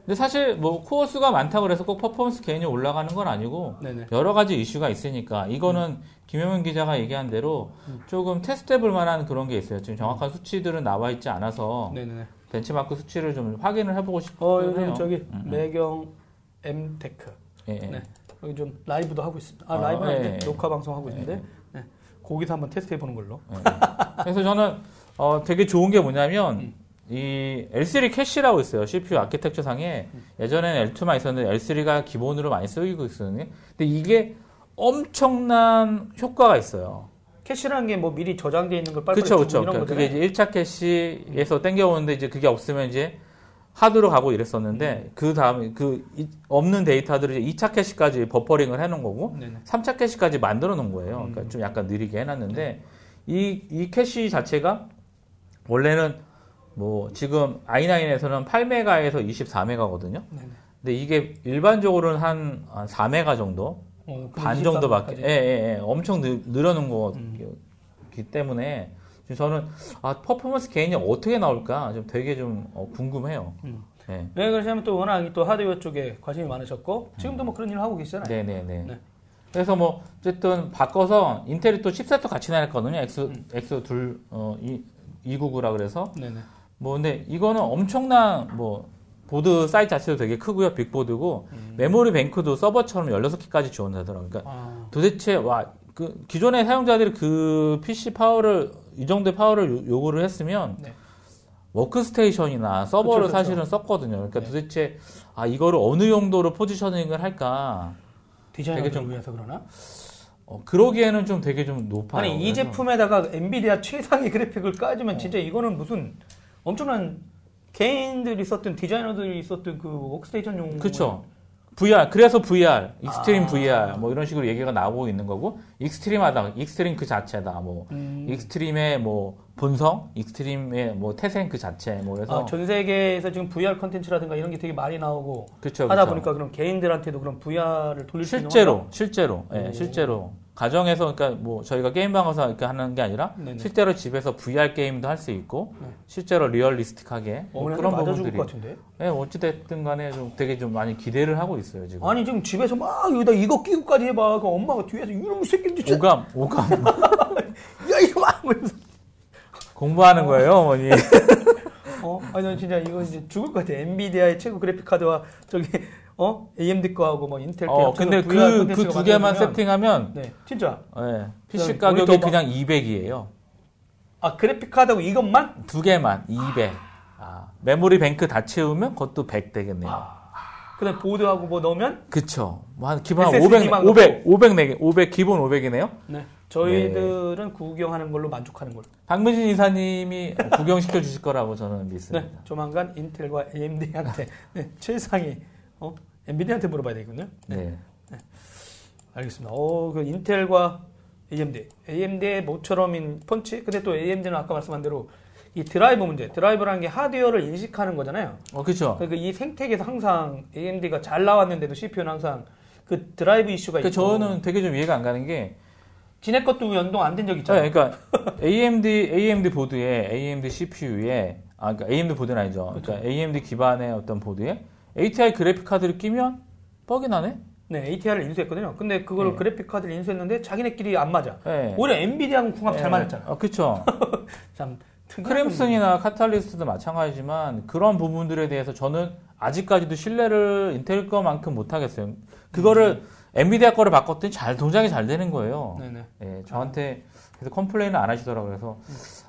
근데 사실 뭐 코어 수가 많다고 그래서 꼭 퍼포먼스 개인이 올라가는 건 아니고 네네. 여러 가지 이슈가 있으니까 이거는 김효민 기자가 얘기한 대로 조금 테스트해 볼 만한 그런 게 있어요. 지금 정확한 수치들은 나와 있지 않아서 네네네. 벤치마크 수치를 좀 확인을 해보고 어 싶어요. 요즘 저기 음, 음. 매경 엠테크 예, 예. 네. 여기 좀 라이브도 하고 있습니다. 아 아, 라이브는 예, 아닌데 예. 녹화 방송 하고 예, 있는데 네. 거기서 한번 테스트해 보는 걸로. 예. 그래서 저는 어, 되게 좋은 게 뭐냐면 음. 이 L3 캐시라고 있어요. CPU 아키텍처 상에 예전에는 L2만 있었는데 L3가 기본으로 많이 쓰이고 있었는데 근데 이게 엄청난 효과가 있어요. 캐시라는 게 뭐 미리 저장돼 있는 걸 빨리 그렇죠, 그렇죠. 그게. 이제 1차 캐시에서 땡겨오는데 이제 그게 없으면 이제 하드로 가고 이랬었는데 그 다음에 그 이- 없는 데이터들을 이제 2차 캐시까지 버퍼링을 해놓은 거고 네네. 3차 캐시까지 만들어 놓은 거예요. 음. 그러니까 좀 약간 느리게 해놨는데 이, 이 캐시 자체가 원래는 뭐 지금 i9에서는 8메가에서 24메가거든요. 네네. 근데 이게 일반적으로는 한 4메가 정도 어, 반24 정도밖에. 예, 예, 예. 엄청 늘, 늘어놓은 거기 음. 때문에 지금 저는 아 퍼포먼스 개인이 어떻게 나올까 좀 되게 좀 어, 궁금해요. 음. 네. 네, 그러시면 또 워낙 또 하드웨어 쪽에 관심이 많으셨고 지금도 뭐 그런 일을 하고 계시잖아요. 네, 네, 네. 네. 그래서 뭐 어쨌든 바꿔서 인텔이 또 칩셋도 같이 내놨거든요. X 음. X 둘 어, 299라 그래서 네네. 뭐 근데 이거는 엄청난 뭐 보드 사이즈 자체도 되게 크고요. 빅보드고 음. 메모리 뱅크도 서버처럼 16개까지 지원되더라고요. 그러니까 아, 도대체 와 그 기존의 사용자들이 그 PC 파워를 이 정도의 파워를 요- 요구를 했으면 네. 워크스테이션이나 서버를 그쵸, 그쵸. 사실은 썼거든요. 그러니까 네. 도대체 아 이거를 어느 정도로 포지셔닝을 할까? 되게 좀- 위해서 그러나? 어, 그러기에는 좀 되게 좀 높아요. 아니 이 그래서 제품에다가 엔비디아 최상의 그래픽을 까주면 어. 진짜 이거는 무슨 엄청난 개인들이 썼던 디자이너들이 썼던 그 워크스테이션용 그쵸. VR 그래서 VR extreme 아. VR 뭐 이런 식으로 얘기가 나오고 있는 거고 extreme하다 extreme 그 자체다 뭐 음, extreme의 뭐 본성 extreme의 뭐 태생 그 자체 뭐 그래서 아, 전 세계에서 지금 VR 컨텐츠라든가 이런 게 되게 많이 나오고 그쵸, 하다 그쵸. 보니까 그런 개인들한테도 그런 VR을 돌릴 수 있는 실제로 실제로 예 오. 실제로 가정에서 그러니까 뭐 저희가 게임 방에서 이렇게 하는 게 아니라 네네. 실제로 집에서 VR 게임도 할 수 있고 네. 실제로 리얼리스틱하게 뭐 어머니한테 그런 부분들이 것 같은데? 예 어찌 됐든 간에 좀 되게 좀 많이 기대를 하고 있어요 지금 아니 지금 집에서 막 여기다 이거 끼고까지 해 봐. 그 엄마가 뒤에서 이놈의 새끼 진짜 오감 오감 야 이거 막 하면서 공부하는 거예요 어머니 어? 아니 난 진짜 이거 이제 죽을 것 같아. 엔비디아의 최고 그래픽 카드와 저기 어 AMD 거하고 뭐 인텔 거어 합쳐서 근데 그 그 두 개만 세팅하면 네 진짜 예 PC 가격이 그냥 200이에요 아 그래픽 카드하고 이것만 두 개만 200 아, 메모리 뱅크 다 채우면 그것도 100 되겠네요. 아. 그다음 보드하고 뭐 넣으면 그쵸. 뭐한 기본 한 SSD 500, 만 500, 500, 4개, 500 기본 500이네요. 네 저희들은 구경하는 걸로 만족하는 걸로. 박민진 이사님이 구경시켜 주실 거라고 저는 네 믿습니다. 조만간 인텔과 AMD한테 네, 최상위 어 엔비디아한테 물어봐야 되겠군요. 네. 알겠습니다. 어, 그 인텔과 AMD, AMD의 모처럼인 펀치. 근데 또 AMD는 아까 말씀한 대로 이 드라이브 문제, 드라이브라는 게 하드웨어를 인식하는 거잖아요. 어, 그쵸. 그러니까 이 생태계에서 항상 AMD가 잘 나왔는데도 CPU는 항상 그 드라이브 이슈가 그 있고. 저는 되게 좀 이해가 안 가는 게, 지네 것도 연동 안 된적 네, 있잖아요. 그러니까 AMD, AMD 보드에, AMD CPU에, 아, 그러니까 AMD 보드는 아니죠. 그러니까 AMD 기반의 어떤 보드에 ATI 그래픽 카드를 끼면 뻑이 나네? 네, ATR을 인수했거든요. 근데 그걸 네. 그래픽 카드를 인수했는데 자기네끼리 안 맞아. 네. 오히려 엔비디아하고 궁합 잘 맞았잖아. 아, 그쵸. 참 특이한 크림슨이나 카탈리스트도 마찬가지지만 그런 부분들에 대해서 저는 아직까지도 신뢰를 인텔 거만큼 못 하겠어요. 그거를 엔비디아 거를 바꿨더니 잘 동작이 잘 되는 거예요. 네네. 예, 저한테 그래서 컴플레인을 안 하시더라고요. 그래서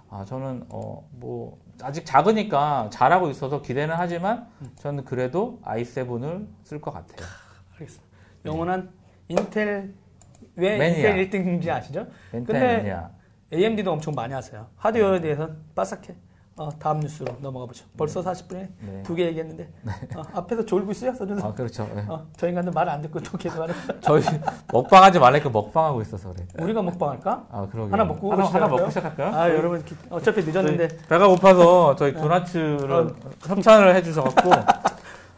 아 저는 어 뭐 아직 작으니까 잘하고 있어서 기대는 하지만 저는 그래도 i7을 쓸 것 같아요. 알겠습니다. 영원한 인텔 왜 매니아. 인텔 1등인지 아시죠? 근데- 인텔이야. AMD도 엄청 많이 하세요. 하드웨어에 대해서는 빠삭해. 어, 다음 뉴스로 넘어가 보죠. 벌써 40분에 네. 두개 얘기했는데 어, 앞에서 졸고 있어요, 서준수. 아 그렇죠. 예. 어, 저 인간들 말안 듣고 또 계속 하는. 저희 먹방하지 말라니까 먹방하고 있어서 그래. 우리가 먹방할까? 아 그러게. 하나 먹고 하나, 하나? 먹고 시작할까요? 아 여러분 기- 어차피 늦었는데 배가 고파서 저희 도나츠를 어. 협찬을 해주셔갖고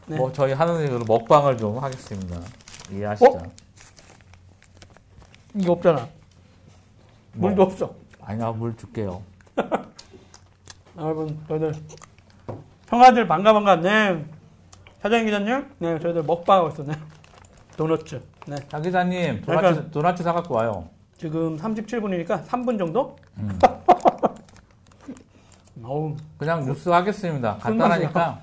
네. 뭐 저희 하는 일로 먹방을 좀 하겠습니다. 이해하시죠? 어? 이거 없잖아. 뭐. 물도 없어. 아니야 물 줄게요. 여러분 저희들 형아들 반가 반가 네 사장님 기자님 네 저희들 먹방하고 있었네 도너츠 네 장 기자님 도나츠 그러니까- 도나츠 사갖고 와요. 지금 37분이니까 3분 정도 음. 어우 그냥 뉴스 하겠습니다. 간단하니까.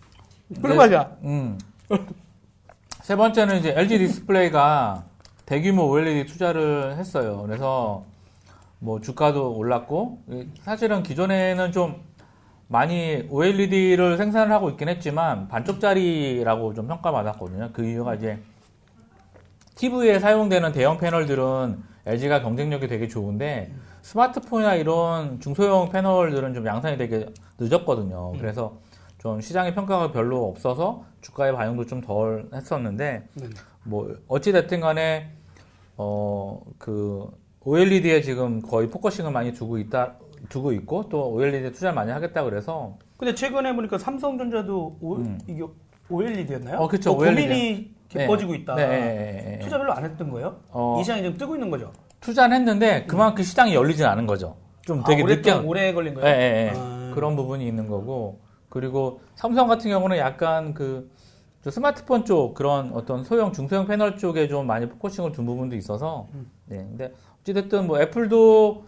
꿀맛이야 음. 세 번째는 이제 LG 디스플레이가 대규모 OLED 투자를 했어요. 그래서 뭐 주가도 올랐고 이- 사실은 기존에는 좀 많이 OLED를 생산을 하고 있긴 했지만 반쪽짜리라고 좀 평가받았거든요. 그 이유가 이제 TV에 사용되는 대형 패널들은 LG가 경쟁력이 되게 좋은데 스마트폰이나 이런 중소형 패널들은 좀 양산이 되게 늦었거든요. 그래서 좀 시장의 평가가 별로 없어서 주가의 반영도 좀 덜 했었는데 네. 뭐 어찌 됐든 간에 어그 OLED에 지금 거의 focusing을 많이 두고 있다 두고 있고 또 OLED에 투자를 많이 하겠다 그래서 근데 최근에 보니까 삼성전자도 오, 음. 이게 OLED였나요? 어, 그쵸, 고민이 네. 깊어지고 있다 네, 네, 네, 네. 투자 별로 안 했던 거예요? 어, 이 시장이 지금 뜨고 있는 거죠? 투자는 했는데 그만큼 시장이 열리진 않은 거죠. 좀 되게 아, 늦게 오래 걸린 예, 거예요? 예, 예. 아. 그런 부분이 있는 거고 그리고 삼성 같은 경우는 약간 그저 스마트폰 쪽 그런 어떤 소형 중소형 패널 쪽에 좀 많이 focusing을 둔 부분도 있어서 음. 네 근데 어찌됐든 뭐 애플도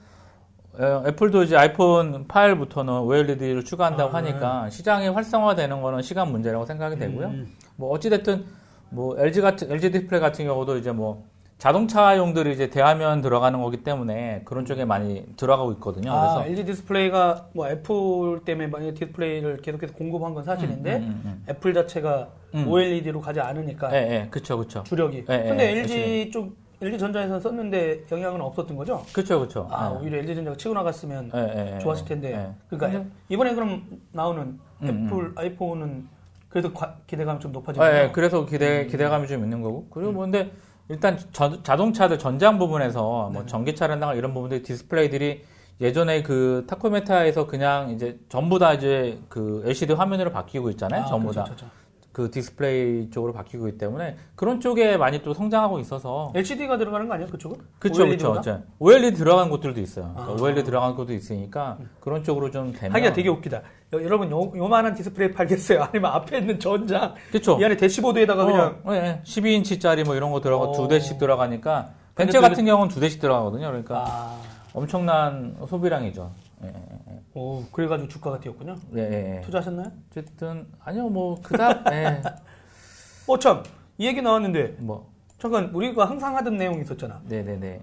어, 애플도 이제 아이폰 8부터는 OLED를 추가한다고 아. 하니까 시장이 활성화되는 거는 시간 문제라고 생각이 되고요. 음. 뭐 어찌됐든 뭐 LG 같은 LG 디스플레이 같은 경우도 이제 뭐 자동차용들이 이제 대화면 들어가는 거기 때문에 그런 쪽에 많이 들어가고 있거든요. 아, 그래서 LG 디스플레이가 뭐 애플 때문에 디스플레이를 계속해서 공급한 건 사실인데 음, 음, 음, 애플 자체가 음. OLED로 가지 않으니까 예, 예, 그쵸, 그쵸. 주력이. 예, 예, 근데 예, LG 쪽 LG 전자에서는 썼는데 영향은 없었던 거죠? 그쵸, 그쵸. 아, 예. 오히려 LG 전자가 치고 나갔으면 예, 좋았을 텐데. 예. 그러니까 근데- 이번에 그럼 나오는 음, 애플 아이폰은 그래도 과- 기대감이 좀 예, 높아지네요. 예, 그래서 기대, 기대감이 좀 있는 거고. 그리고 뭐, 근데 일단 저- 자동차들 전장 부분에서 뭐 네. 전기차라든가 이런 부분들 디스플레이들이 예전에 그 타코메타에서 그냥 이제 전부 다 이제 그 LCD 화면으로 바뀌고 있잖아요. 전부 다. 그렇죠, 그렇죠. 그 디스플레이 쪽으로 바뀌고 있기 때문에 그런 쪽에 많이 또 성장하고 있어서 LCD가 들어가는 거 아니에요? 그쪽은? 그쵸 보다? 그쵸 OLED 들어간 곳들도 있어요 그러니까 아. OLED 들어간 곳도 있으니까 그런 쪽으로 좀 되면 하기가 되게 웃기다. 여, 여러분 요, 요만한 디스플레이 팔겠어요? 아니면 앞에 있는 전장 그쵸 이 안에 대시보드에다가 그냥 어, 예, 12인치짜리 뭐 이런 거 들어가 어. 두 대씩 들어가니까 벤츠 또 같은 경우는 두 대씩 들어가거든요 그러니까 아, 엄청난 소비량이죠 예, 오 그래가지고 주가가 뛰었군요. 예. 투자하셨나요? 어쨌든 아니요 뭐 그닥 예, 어참 이 얘기 나왔는데 뭐 잠깐 우리가 항상 하던 내용이 있었잖아. 네네네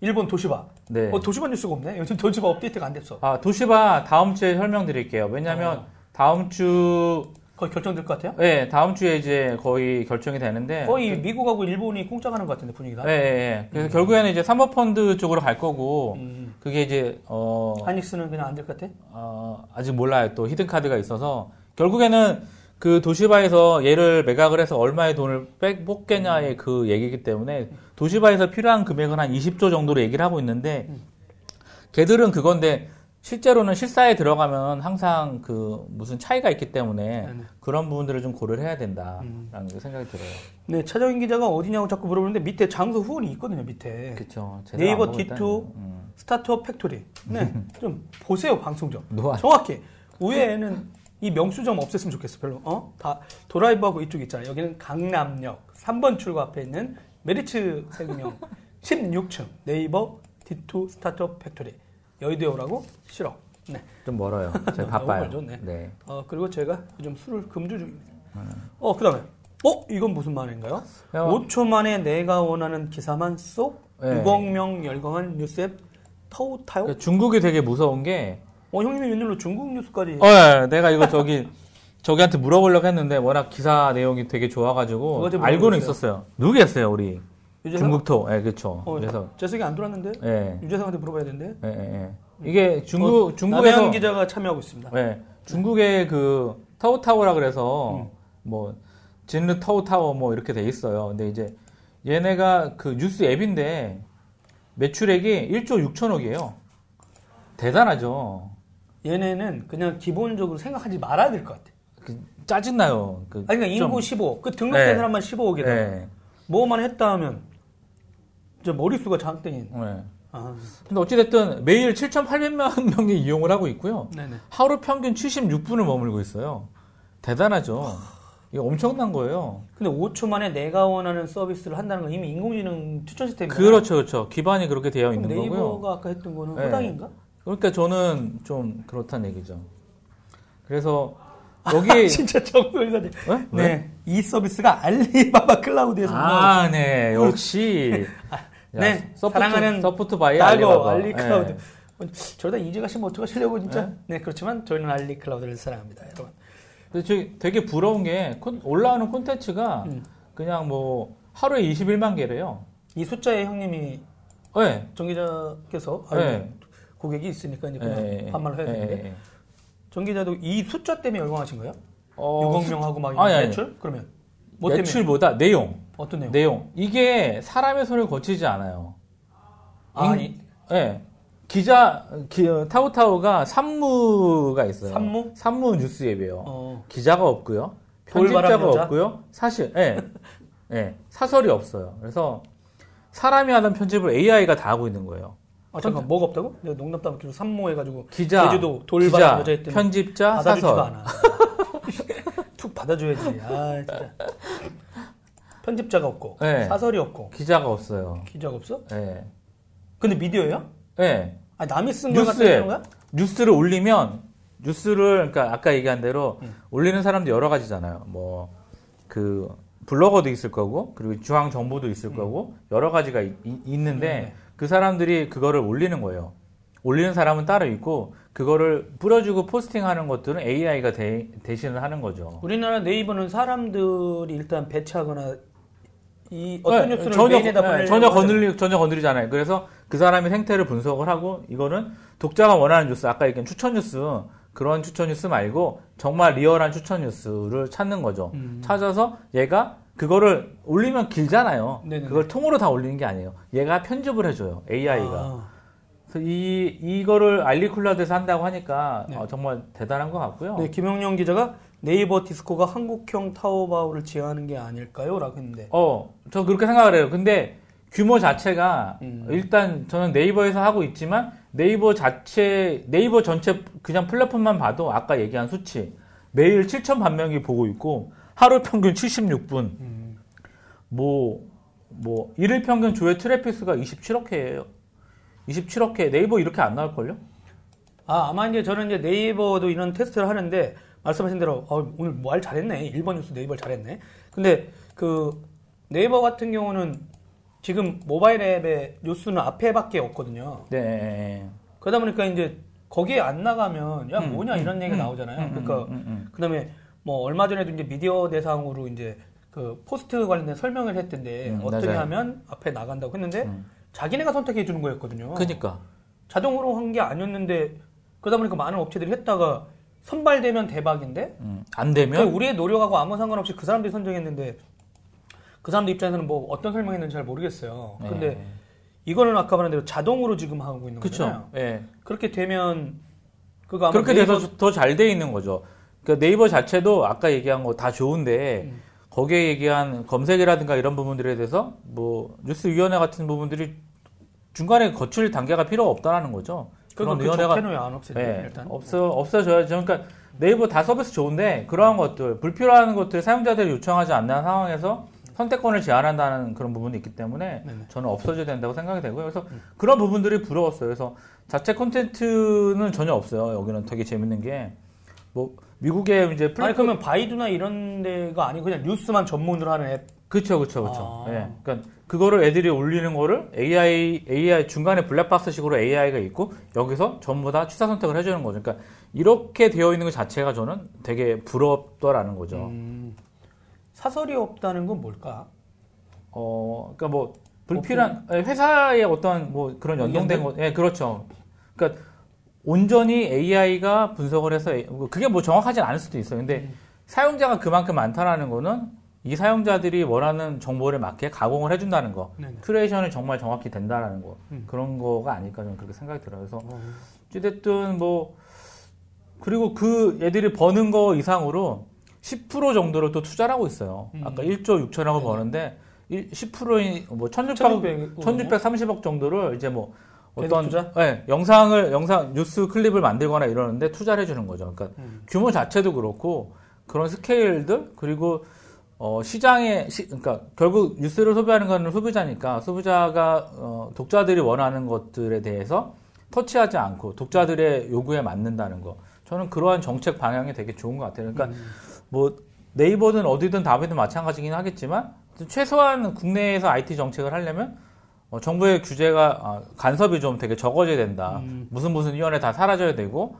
일본 도시바. 네. 어 도시바 뉴스가 없네. 요즘 도시바 업데이트가 안 됐어. 아 도시바 다음 주에 설명드릴게요 왜냐면 어. 다음 주 거의 결정될 것 같아요. 예, 다음 주에 이제 거의 결정이 되는데 거의 미국하고 일본이 꽁짝하는 것 같은데 분위기가. 예, 예, 예. 그래서 결국에는 이제 사모펀드 쪽으로 갈 거고 음, 그게 이제 어, 하닉스는 그냥 안 될 것 같아. 어, 아직 몰라요. 또 히든 카드가 있어서 결국에는 그 도시바에서 얘를 매각을 해서 얼마의 돈을 뺏, 뽑겠냐의 그 얘기이기 때문에 도시바에서 필요한 금액은 한 20조 정도로 얘기를 하고 있는데 걔들은 그건데 실제로는 실사에 들어가면 항상 그 무슨 차이가 있기 때문에 네네. 그런 부분들을 좀 고려를 해야 된다라는 음. 생각이 들어요. 네, 차정인 기자가 어디냐고 자꾸 물어보는데 밑에 장소 후원이 있거든요. 밑에 그렇죠. 네이버 D2 스타트업 팩토리. 네, 좀 보세요 방송 좀. 정확히 우회에는 이 명수점 없앴으면 좋겠어 별로 어? 다 도라이브하고 이쪽 있잖아 여기는 강남역 3번 출구 앞에 있는 메리츠 생명 16층 네이버 D2 스타트업 팩토리 여의도에 오라고 싫어 네. 좀 멀어요. 제가 바빠요. 멀죠, 네. 네. 어, 그리고 제가 요즘 술을 금주 중입니다 어 그 다음에 어 이건 무슨 만화인가요? 그냥 5초 만에 내가 원하는 기사만 쏙 네. 6억 명 열광한 뉴스앱 타오 타요? 그러니까 중국이 되게 무서운 게 어 형님이 웬일로 중국 뉴스까지 어, 예, 내가 이거 저기 저기한테 물어보려고 했는데 워낙 기사 내용이 되게 좋아가지고 알고는? 있었어요. 누구겠어요, 우리 유재석? 중국토. 예, 그렇죠. 어, 그래서 재석이 안 들어왔는데 예, 유재석한테 물어봐야 되는데 예, 예, 예. 이게 중국 어, 중국에서 기자가 참여하고 있습니다. 예, 중국의 그 타오타오라 그래서 음. 뭐 진르 타오타오 뭐 이렇게 돼 있어요. 근데 이제 얘네가 그 뉴스 앱인데 매출액이 1조 6천억이에요. 대단하죠. 얘네는 그냥 기본적으로 생각하지 말아야 될 것 같아. 그 짜증나요. 그 아니, 그러니까 인구 좀- 15, 그 등록된 네. 사람만 15억이다. 예. 뭐만 했다 하면 저 머릿수가 장땡인. 예. 아, 근데 어찌됐든 매일 7,800만 명이 이용을 하고 있고요. 네네. 하루 평균 76분을 머물고 있어요. 대단하죠. 이거 엄청난 거예요. 근데 5초 만에 내가 원하는 서비스를 한다는 건 이미 인공지능 추천 시스템이잖아. 그렇죠, 그렇죠. 기반이 그렇게 되어 있는 네이버가 거고요. 아까 했던 거는 네. 허당인가? 그러니까 저는 좀 그렇다는 얘기죠. 그래서 여기 진짜 정도이사님. 왜? 네. 이 서비스가 알리바바 클라우드에서 아, 네, 역시. 야, 네, 서포트, 사랑하는 support by 알리바바. 알리 클라우드. 네. 저러다 이제 가시면 어떡하시려고 진짜. 네. 네. 그렇지만 저희는 알리 클라우드를 사랑합니다, 여러분. 근데 저기 되게 부러운 게 콘- 올라오는 콘텐츠가 음. 그냥 뭐 하루에 21만 개래요. 이 숫자에 형님이 네. 정 기자께서 아, 네. 고객이 있으니까 이제 그냥 예, 예, 반말을 해야 예, 되는데 예, 예. 정 기자도 이 숫자 때문에 열광하신 거예요? 어, 6억 명하고 막 아니, 아니. 매출? 그러면 뭐 때문에? 매출보다 내용, 어떤 내용? 내용. 이게 사람의 손을 거치지 않아요. 아, 인- 이, 예. 기자, 기, 타오타오가 산무가 있어요. 산무? 산무 뉴스 앱이에요. 어, 기자가 없고요. 편집자가? 없고요. 사실, 예. 예. 사설이 없어요. 그래서 사람이 하던 편집을 AI가 다 하고 있는 거예요. 아 잠깐 뭐가 없다고? 내가 농담 계속 산모 해 가지고 기자, 제주도 돌발 기자, 여자 편집자, 사설. 툭 받아줘야지. 아 진짜. 편집자가 없고 네. 사설이 없고 기자가 없어요. 기자가 없어? 예. 근데 미디어예요? 예. 아 남이 쓴 뉴스에 쓰는 거야? 뉴스를 올리면 뉴스를 그러니까 아까 얘기한 대로 음. 올리는 사람도 여러 가지잖아요. 뭐 그 블로거도 있을 거고 그리고 중앙 정보도 있을 거고 여러 가지가 이- 이- 있는데 음. 네. 그 사람들이 그거를 올리는 거예요. 올리는 사람은 따로 있고 그거를 뿌려주고 포스팅하는 것들은 AI가 대, 대신을 하는 거죠. 우리나라 네이버는 사람들이 일단 배치하거나 이 어떤 네, 뉴스를 전혀, 메인에다 네, 전혀. 건들리 전혀 건드리잖아요. 그래서 그 사람의 생태를 분석을 하고 이거는 독자가 원하는 뉴스 아까 얘기한 추천 뉴스 그런 추천 뉴스 말고 정말 리얼한 추천 뉴스를 찾는 거죠. 음. 찾아서 얘가 그거를 올리면 길잖아요. 네네네. 그걸 통으로 다 올리는 게 아니에요. 얘가 편집을 해줘요. AI가. 아, 그래서 이 이거를 알리 클라우드에서 한다고 하니까 네. 어, 정말 대단한 것 같고요. 네 김영영 기자가 네이버 디스코가 한국형 타오바오를 지향하는 게 아닐까요?라고 했는데 어, 저 그렇게 생각을 해요. 근데 규모 자체가 음. 일단 저는 네이버에서 하고 있지만 네이버 자체, 네이버 전체 그냥 플랫폼만 봐도 아까 얘기한 수치 매일 7천 만 명이 보고 있고 하루 평균 76분, 음, 뭐, 뭐, 일일 평균 조회 트래픽 수가 27억 회예요. 27억 회. 네이버 이렇게 안 나올걸요? 아 아마 이제 저는 이제 네이버도 이런 테스트를 하는데 말씀하신 대로 어, 오늘 말 잘했네 일본 뉴스 네이버 잘했네 근데 그 네이버 같은 경우는 지금 모바일 앱에 뉴스는 앞에밖에 없거든요 네. 그러다 보니까 이제 거기에 안 나가면 야 음, 뭐냐 음, 이런 얘기가 음, 나오잖아요 음, 그러니까 음, 음, 그다음에 뭐 얼마 전에도 이제 미디어 대상으로 이제 그 포스트 관련된 설명을 했던데 음, 어떻게 맞아요. 하면 앞에 나간다고 했는데 음. 자기네가 선택해 주는 거였거든요. 그니까. 자동으로 한 게 아니었는데 그러다 보니까 많은 업체들이 했다가 선발되면 대박인데 음, 안 되면? 우리의 노력하고 아무 상관없이 그 사람들이 선정했는데 그 사람들 입장에서는 뭐 어떤 설명했는지 잘 모르겠어요. 근데 네. 이거는 아까 말한 대로 자동으로 지금 하고 있는 거잖아요. 그쵸. 예. 그렇게 되면 그거 그렇게 네이버- 돼서 더 잘 돼 있는 거죠. 그러니까 네이버 자체도 아까 얘기한 거 다 좋은데 음. 거기에 얘기한 검색이라든가 이런 부분들에 대해서 뭐 뉴스위원회 같은 부분들이 중간에 거칠 단계가 필요가 없다라는 거죠. 그런 그 위원회가 적해놓으안 없애죠 네, 일단. 없어 없어져야죠. 그러니까 네이버 다 서비스 좋은데 그러한 것들 불필요한 것들 사용자들이 요청하지 않는 상황에서 선택권을 제한한다는 그런 부분이 있기 때문에 네네. 저는 없어져야 된다고 생각이 되고요. 그래서 그런 부분들이 부러웠어요. 그래서 자체 콘텐츠는 전혀 없어요. 여기는 되게 재밌는 게 뭐 미국의 이제 아니 플랫폼 그러면 바이두나 이런 데가 아니고 그냥 뉴스만 전문으로 하는 앱. 그렇죠, 그렇죠, 그렇죠. 아. 예, 그러니까 그거를 애들이 올리는 거를 AI, AI 중간에 블랙박스식으로 AI가 있고 여기서 전부 다 취사 선택을 해주는 거죠. 그러니까 이렇게 되어 있는 것 자체가 저는 되게 부럽더라는 거죠. 음, 사설이 없다는 건 뭘까? 어, 그러니까 뭐 불필요한 예, 회사의 어떤 뭐 그런 연동된 것, 예, 그렇죠. 그러니까 온전히 AI가 분석을 해서 A- 그게 뭐 정확하진 않을 수도 있어요. 근데 사용자가 그만큼 많다라는 거는 이 사용자들이 원하는 정보를 맞게 가공을 해준다는 거, 네네. 큐레이션이 정말 정확히 된다라는 거 음. 그런 거가 아닐까 저는 그렇게 생각이 들어요. 그래서 어, 어찌됐든 뭐 그리고 그 애들이 버는 거 이상으로 10% 정도를 또 투자를 하고 있어요. 음. 아까 1조 6천억을 네네. 버는데 10%인 뭐 1600, 1600, 1630억 정도를 이제 뭐 어떤? 네, 영상을 영상 뉴스 클립을 만들거나 이러는데 투자를 해주는 거죠. 그러니까 음. 규모 자체도 그렇고 그런 스케일들 그리고 어, 시장에 시, 그러니까 결국 뉴스를 소비하는 거는 소비자니까 소비자가 어, 독자들이 원하는 것들에 대해서 터치하지 않고 독자들의 요구에 맞는다는 거. 저는 그러한 정책 방향이 되게 좋은 것 같아요. 그러니까 음. 뭐 네이버든 어디든 답이든 마찬가지긴 하겠지만 최소한 국내에서 IT 정책을 하려면 어, 정부의 규제가 아, 간섭이 좀 되게 적어져야 된다. 음. 무슨 무슨 위원회 다 사라져야 되고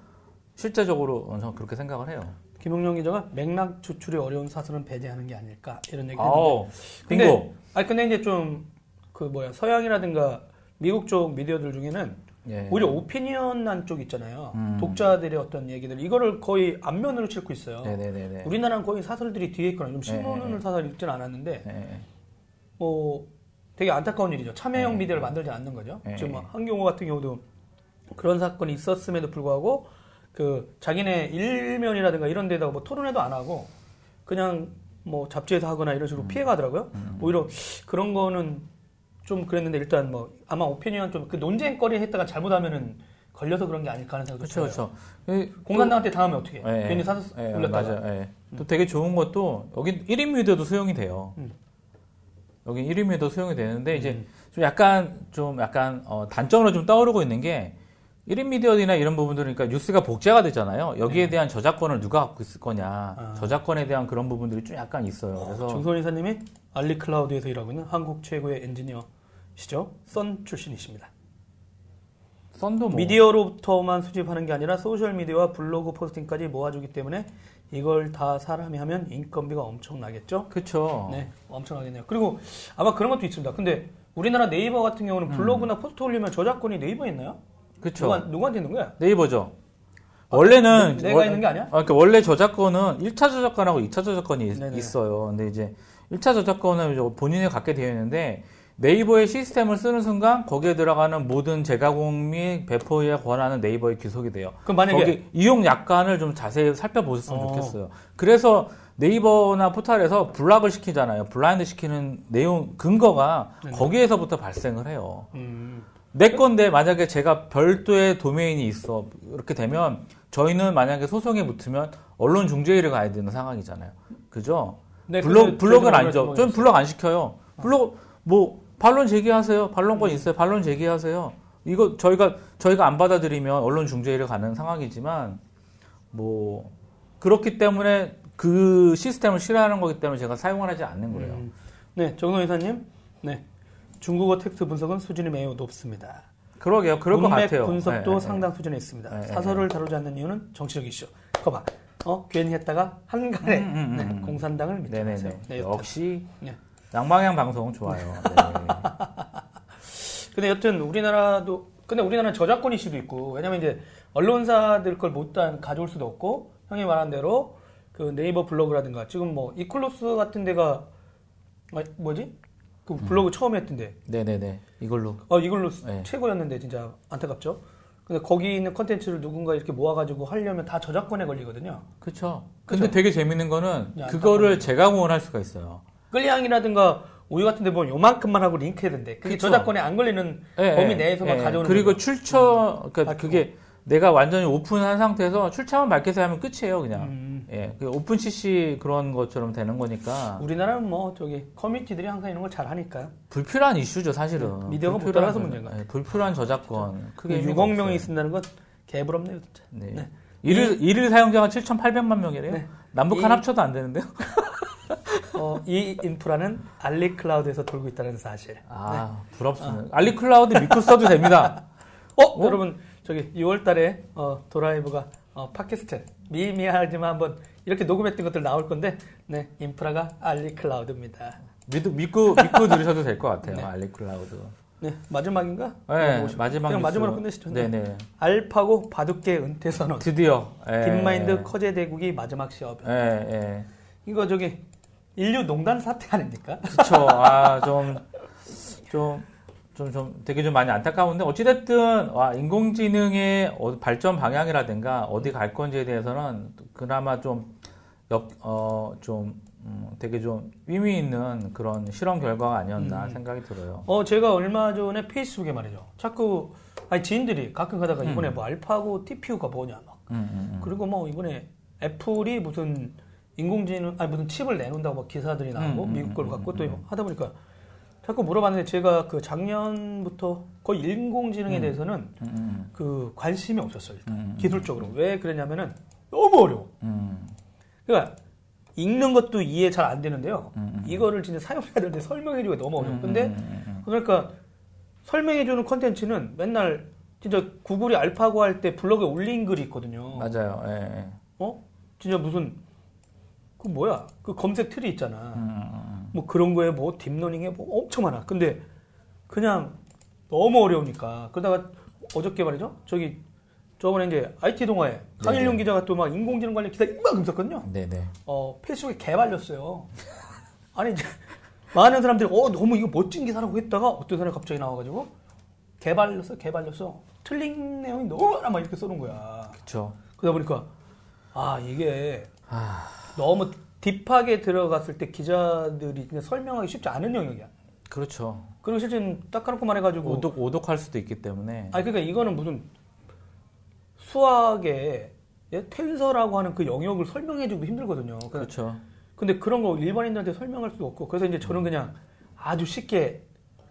실제적으로 어, 저는 그렇게 생각을 해요. 김용영 기자가 맥락 추출이 어려운 사설은 배제하는 게 아닐까 이런 얘기 했는데 아우 근데- 빙고. 아니 근데 이제 좀 그 뭐야 서양이라든가 미국 쪽 미디어들 중에는 예. 오히려 오피니언한 쪽 있잖아요. 음. 독자들의 어떤 얘기들 이거를 거의 앞면으로 싣고 있어요. 네네네네. 우리나라는 거의 사설들이 뒤에 있거나 좀 신문을 네. 사설 읽지는 않았는데 네. 뭐 되게 안타까운 일이죠. 참여형 네. 미디어를 만들지 않는 거죠. 네. 지금 뭐 한경호 같은 경우도 그런 사건이 있었음에도 불구하고 그 자기네 일면이라든가 이런 데다가 뭐 토론회도 안 하고 그냥 뭐 잡지에서 하거나 이런 식으로 피해가더라고요. 오히려 그런 거는 좀 그랬는데 일단 뭐 아마 오피니언 좀 그 논쟁거리 했다가 잘못하면은 걸려서 그런 게 아닐까 하는 생각도 들어요. 그렇죠. 공산당한테 당하면 어떻게? 해? 예, 괜히 사서 예, 올렸다가. 맞아요. 예. 또 되게 좋은 것도 여기 1인 미디어도 수용이 돼요. 음. 여기 1인 미디어도 수용이 되는데 이제 음. 좀 약간 좀 약간 어, 단점으로 좀 떠오르고 있는 게 1인 미디어나 이런 부분들은 그러니까 뉴스가 복제가 되잖아요. 여기에 대한 저작권을 누가 갖고 있을 거냐. 네. 아. 저작권에 대한 그런 부분들이 좀 약간 있어요. 그래서 정소원 이사님이 알리 클라우드에서 일하고 있는 한국 최고의 엔지니어시죠. 썬 출신이십니다. 썬도 뭐 미디어로부터만 수집하는 게 아니라 소셜 미디어와 블로그 포스팅까지 모아주기 때문에 이걸 다 사람이 하면 인건비가 엄청나겠죠? 그렇죠. 네, 엄청나겠네요. 그리고 아마 그런 것도 있습니다. 근데 우리나라 네이버 같은 경우는 블로그나 포스트 올리면 저작권이 네이버에 있나요? 그렇죠. 누가, 누구한테 있는 거야? 네이버죠. 원래는 내- 내가 있는 게 아니야? 아, 그러니까 원래 저작권은 1차 저작권하고 2차 저작권이 있- 네네. 있어요. 근데 이제 1차 저작권은 본인이 갖게 되어 있는데 네이버의 시스템을 쓰는 순간 거기에 들어가는 모든 재가공 및 배포에 권한은 네이버에 귀속이 돼요. 그럼 만약에 이용 약관을 좀 자세히 살펴보셨으면 어. 좋겠어요. 그래서 네이버나 포털에서 블락을 시키잖아요. 블라인드 시키는 내용 근거가 네네. 거기에서부터 발생을 해요. 음, 내 건데 만약에 제가 별도의 도메인이 있어 이렇게 되면 저희는 만약에 소송에 붙으면 언론 중재위를 가야 되는 상황이잖아요. 그죠? 네, 근데 블록은 아니죠. 저는 블록 안 시켜요. 블록 뭐 반론 제기하세요. 반론권 음. 있어요. 반론 제기하세요. 이거 저희가 저희가 안 받아들이면 언론 중재위를 가는 상황이지만 뭐 그렇기 때문에 그 시스템을 싫어하는 거기 때문에 제가 사용을 하지 않는 거예요. 음. 네, 정동 이사님. 네. 중국어 텍스트 분석은 수준이 매우 높습니다. 그러게요. 그럴 것 같아요. 분석도 네, 네, 상당 수준에 있습니다. 네, 네, 사설을 다루지 않는 이유는 정치적 이슈. 거 봐. 어, 괜히 했다가 한간에 음, 음, 음, 네, 음. 공산당을 믿지. 마세요. 네. 역시 네. 양방향 방송 좋아요. 네. 근데 여튼 우리나라도 근데 우리나라는 저작권 이슈도 있고 왜냐면 이제 언론사들 걸 못다 가져올 수도 없고 형이 말한 대로 그 네이버 블로그라든가 지금 뭐 이클로스 같은 데가 아, 뭐지 그 음. 블로그 처음 했던데 네네네. 이걸로. 어 이걸로 네. 최고였는데 진짜 안타깝죠. 근데 거기 있는 컨텐츠를 누군가 이렇게 모아가지고 하려면 다 저작권에 걸리거든요. 그쵸. 근데? 되게 재밌는 거는 야, 그거를 재가공을 할 수가 있어요. 클리앙이라든가 오유 같은 데 보면 요만큼만 하고 링크해야 된대. 그게 그쵸. 저작권에 안 걸리는 예, 범위 예, 내에서만 예. 가져오는 그리고 거죠. 출처 그러니까 밝히고. 그게 내가 완전히 오픈한 상태에서 출처만 밝혀서 하면 끝이에요, 그냥. 음. 예, 그 오픈 CC 그런 것처럼 되는 거니까 우리나라는 뭐 저기 커뮤니티들이 항상 이런 걸 잘 하니까요. 불필요한 이슈죠, 사실은. 네, 미디어가 못 불필요한 따라서 저- 문제인가. 예, 불필요한 저작권 크게 의미가 6억 명이. 쓴다는 건 개부럽네요, 진짜. 네. 네. 일일 일일 사용자가 7,800만 명이래요. 네. 남북한 이- 합쳐도 안 되는데요. 어, 이 인프라는 알리 클라우드에서 돌고 있다는 사실. 아, 부럽습니다. 알리 클라우드 믿고 써도 됩니다. 어, 여러분 저기 6월달에 어, 도라이브가 어, 팟캐스트 미미하지만 한번 이렇게 녹음했던 것들 나올 건데, 네 인프라가 알리 클라우드입니다. 믿고 믿고 믿고 들으셔도 될 것 같아요. 네. 알리 클라우드. 네 마지막인가? 네, 어, 마지막 그냥. 마지막으로 끝내시죠. 네, 네. 알파고 바둑계 은퇴 선언. 드디어 예. 딥마인드 커제 대국이 마지막 시합. 예, 예. 이거 저기 인류 농단 사태 아닙니까? 그쵸. 아, 좀, 좀, 좀, 좀 되게 좀 많이 안타까운데, 어찌됐든, 와, 인공지능의 어- 발전 방향이라든가, 어디 갈 건지에 대해서는 그나마 좀, 역, 어, 좀, 음, 되게 좀 의미 있는 그런 실험 결과가 아니었나 음. 생각이 들어요. 어 제가 얼마 전에 페이스북에 말이죠. 자꾸 아니 지인들이 가끔 가다가 음. 이번에 뭐 알파고 TPU가 뭐냐 막 음, 음, 음. 그리고 뭐 이번에 애플이 무슨 인공지능 아니 무슨 칩을 내놓는다고 막 기사들이 나오고 음, 음, 미국 걸 음, 갖고 음, 또 음. 하다 보니까 자꾸 물어봤는데 제가 그 작년부터 거의 인공지능에 음. 대해서는 음, 음, 그 관심이 없었어요. 일단. 음, 음, 기술적으로 왜 그랬냐면은 너무 어려워. 음, 그러니까 읽는 것도 이해 잘 안 되는데요. 음, 음. 이거를 진짜 사용자들한테 설명해주기가 너무 어려워. 음, 근데 음, 음, 음. 그러니까 설명해주는 컨텐츠는 맨날 진짜 구글이 알파고 할 때 블로그에 올린 글이 있거든요. 맞아요. 예, 예. 어? 진짜 무슨 그 뭐야? 그 검색 틀이 있잖아. 뭐 그런 거에 뭐 딥러닝에 뭐 엄청 많아. 근데 그냥 너무 어려우니까 그러다가 어저께 말이죠. 저기 저번에 이제 IT 동아에 강일용 네네. 기자가 또 막 인공지능 관련 기사 이만큼 썼거든요. 네, 네. 어, 페이스북에 개발렸어요. 아니, 이제, 많은 사람들이, 어, 너무 이거 멋진 기사라고 했다가 어떤 사람이 갑자기 나와가지고, 개발렸어, 개발렸어. 틀린 내용이 너무 많아, 막 이렇게 써놓은 거야. 그쵸. 그러다 보니까, 아, 이게 아, 너무 딥하게 들어갔을 때 기자들이 그냥 설명하기 쉽지 않은 영역이야. 그렇죠. 그리고 실제 딱 까놓고 말해가지고, 오독, 오독할 수도 있기 때문에. 아니, 그러니까 이거는 무슨 수학의 예? 텐서라고 하는 그 영역을 설명해주기도 힘들거든요. 그러니까 그렇죠. 근데 그런 거 일반인들한테 설명할 수도 없고 그래서 이제 저는 그냥 아주 쉽게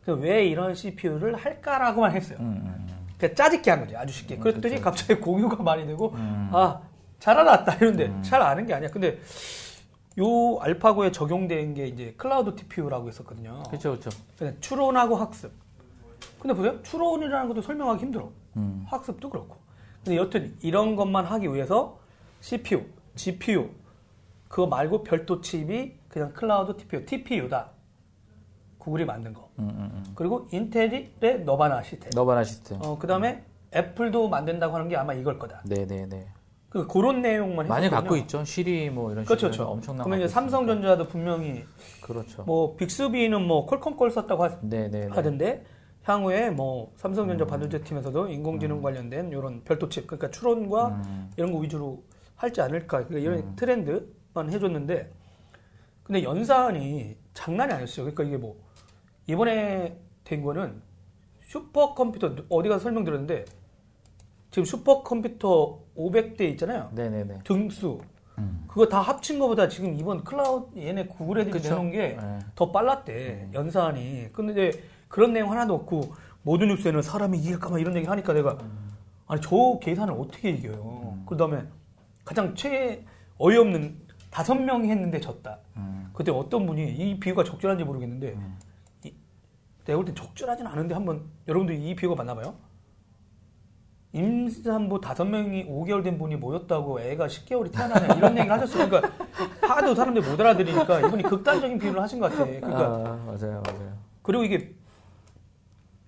그왜 이런 CPU를 할까라고만 했어요. 음, 음, 음. 그러니까 짜집게 한 거지 아주 쉽게. 음, 그랬더니 그쵸. 갑자기 공유가 많이 되고 음. 아 잘 알았다 이런데 음. 잘 아는 게 아니야. 근데 요 알파고에 적용된 게 이제 클라우드 TPU라고 했었거든요. 그렇죠, 그렇죠. 추론하고 학습. 근데 보세요. 추론이라는 것도 설명하기 힘들어. 음. 학습도 그렇고. 근데 여튼 이런 것만 하기 위해서 CPU, GPU 그거 말고 별도 칩이 그냥 클라우드 TPU, TPU다. 구글이 만든 거. 음, 음, 음. 그리고 인텔의 너바나 시스템. 너바나 시스템. 어, 그다음에 애플도 만든다고 하는 게 아마 이걸 거다. 네, 네, 네. 그 그런 내용만 많이 했었거든요. 갖고 있죠. 시리 뭐 이런 그렇죠, 식으로 그렇죠. 엄청난. 그러면 이제 있으니까. 삼성전자도 분명히 그렇죠. 뭐 빅스비는 뭐 퀄컴 걸 썼다고 하, 네, 네, 네. 하던데 향후에 뭐 음. 삼성전자 반도체 팀에서도 인공지능 관련된 이런 별도 칩 그러니까 추론과 음, 이런 거 위주로 할지 않을까 그러니까 이런 음. 트렌드만 해줬는데 근데 연산이 장난이 아니었어요 그러니까 이게 뭐 이번에 된 거는 슈퍼컴퓨터 어디 가서 설명드렸는데 지금 슈퍼컴퓨터 500대 있잖아요 네, 네, 네. 등수 음. 그거 다 합친 거보다 지금 이번 클라우드 얘네 구글 애들이 그쵸? 내놓은 게 네. 더 빨랐대 연산이 근데 이제 그런 내용 하나도 없고 모든 뉴스에는 사람이 이길까봐 이런 얘기 하니까 내가 아니 저 계산을 어떻게 이겨요 그 다음에 가장 최 어이없는 다섯 명이 했는데 졌다 음. 그때 어떤 분이 이 비유가 적절한지 모르겠는데 음. 이, 내가 볼 땐 적절하진 않은데 한번 여러분들 이 비유가 맞나 봐요 임산부 다섯 명이 5개월 된 분이 모였다고 애가 10개월이 태어나냐 이런 얘기를 하셨어요. 그러니까 하도 사람들이 못 알아들으니까 이분이 극단적인 비유를 하신 것 같아. 그러니까 아, 맞아요, 맞아요. 그리고 이게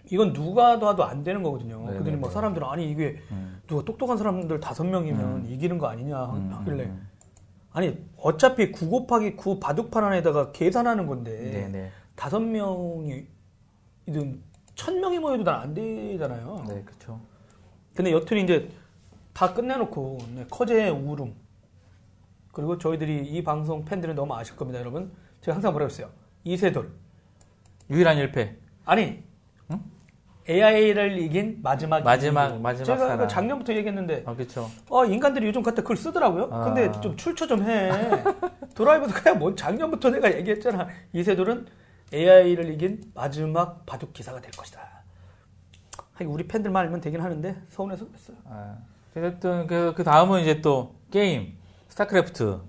이건 누가 봐도 안 되는 거거든요. 네네네. 그들이 뭐 사람들은 아니 이게 음. 누가 똑똑한 사람들 다섯 명이면 이기는 거 아니냐 음, 하길래 음, 아니 어차피 9 곱하기 9 바둑판 안에다가 계산하는 음. 건데 네, 네. 다섯 명이 이든 천 명이 모여도 난 안 되잖아요. 네, 그렇죠. 근데 여튼 이제 다 끝내놓고 네, 커제의 우름 그리고 저희들이 이 방송 팬들은 너무 아실 겁니다 여러분 제가 항상 뭐라고 했어요 이세돌 유일한 1패. 아니 응? AI를 이긴 마지막 마지막- 이기고. 마지막 제가 사람. 그 작년부터 얘기했는데 아, 그렇죠. 어 인간들이 요즘 갖다 그걸 쓰더라고요. 아. 근데 좀 출처 좀 해. 드라이버도 그냥 뭐 작년부터 내가 얘기했잖아. 이세돌은 AI를 이긴 마지막 바둑 기사가 될 것이다. 하긴 우리 팬들만 알면 되긴 하는데 서운해서 그랬어요. 아, 어쨌든 그, 그 다음은 이제 또 게임 스타크래프트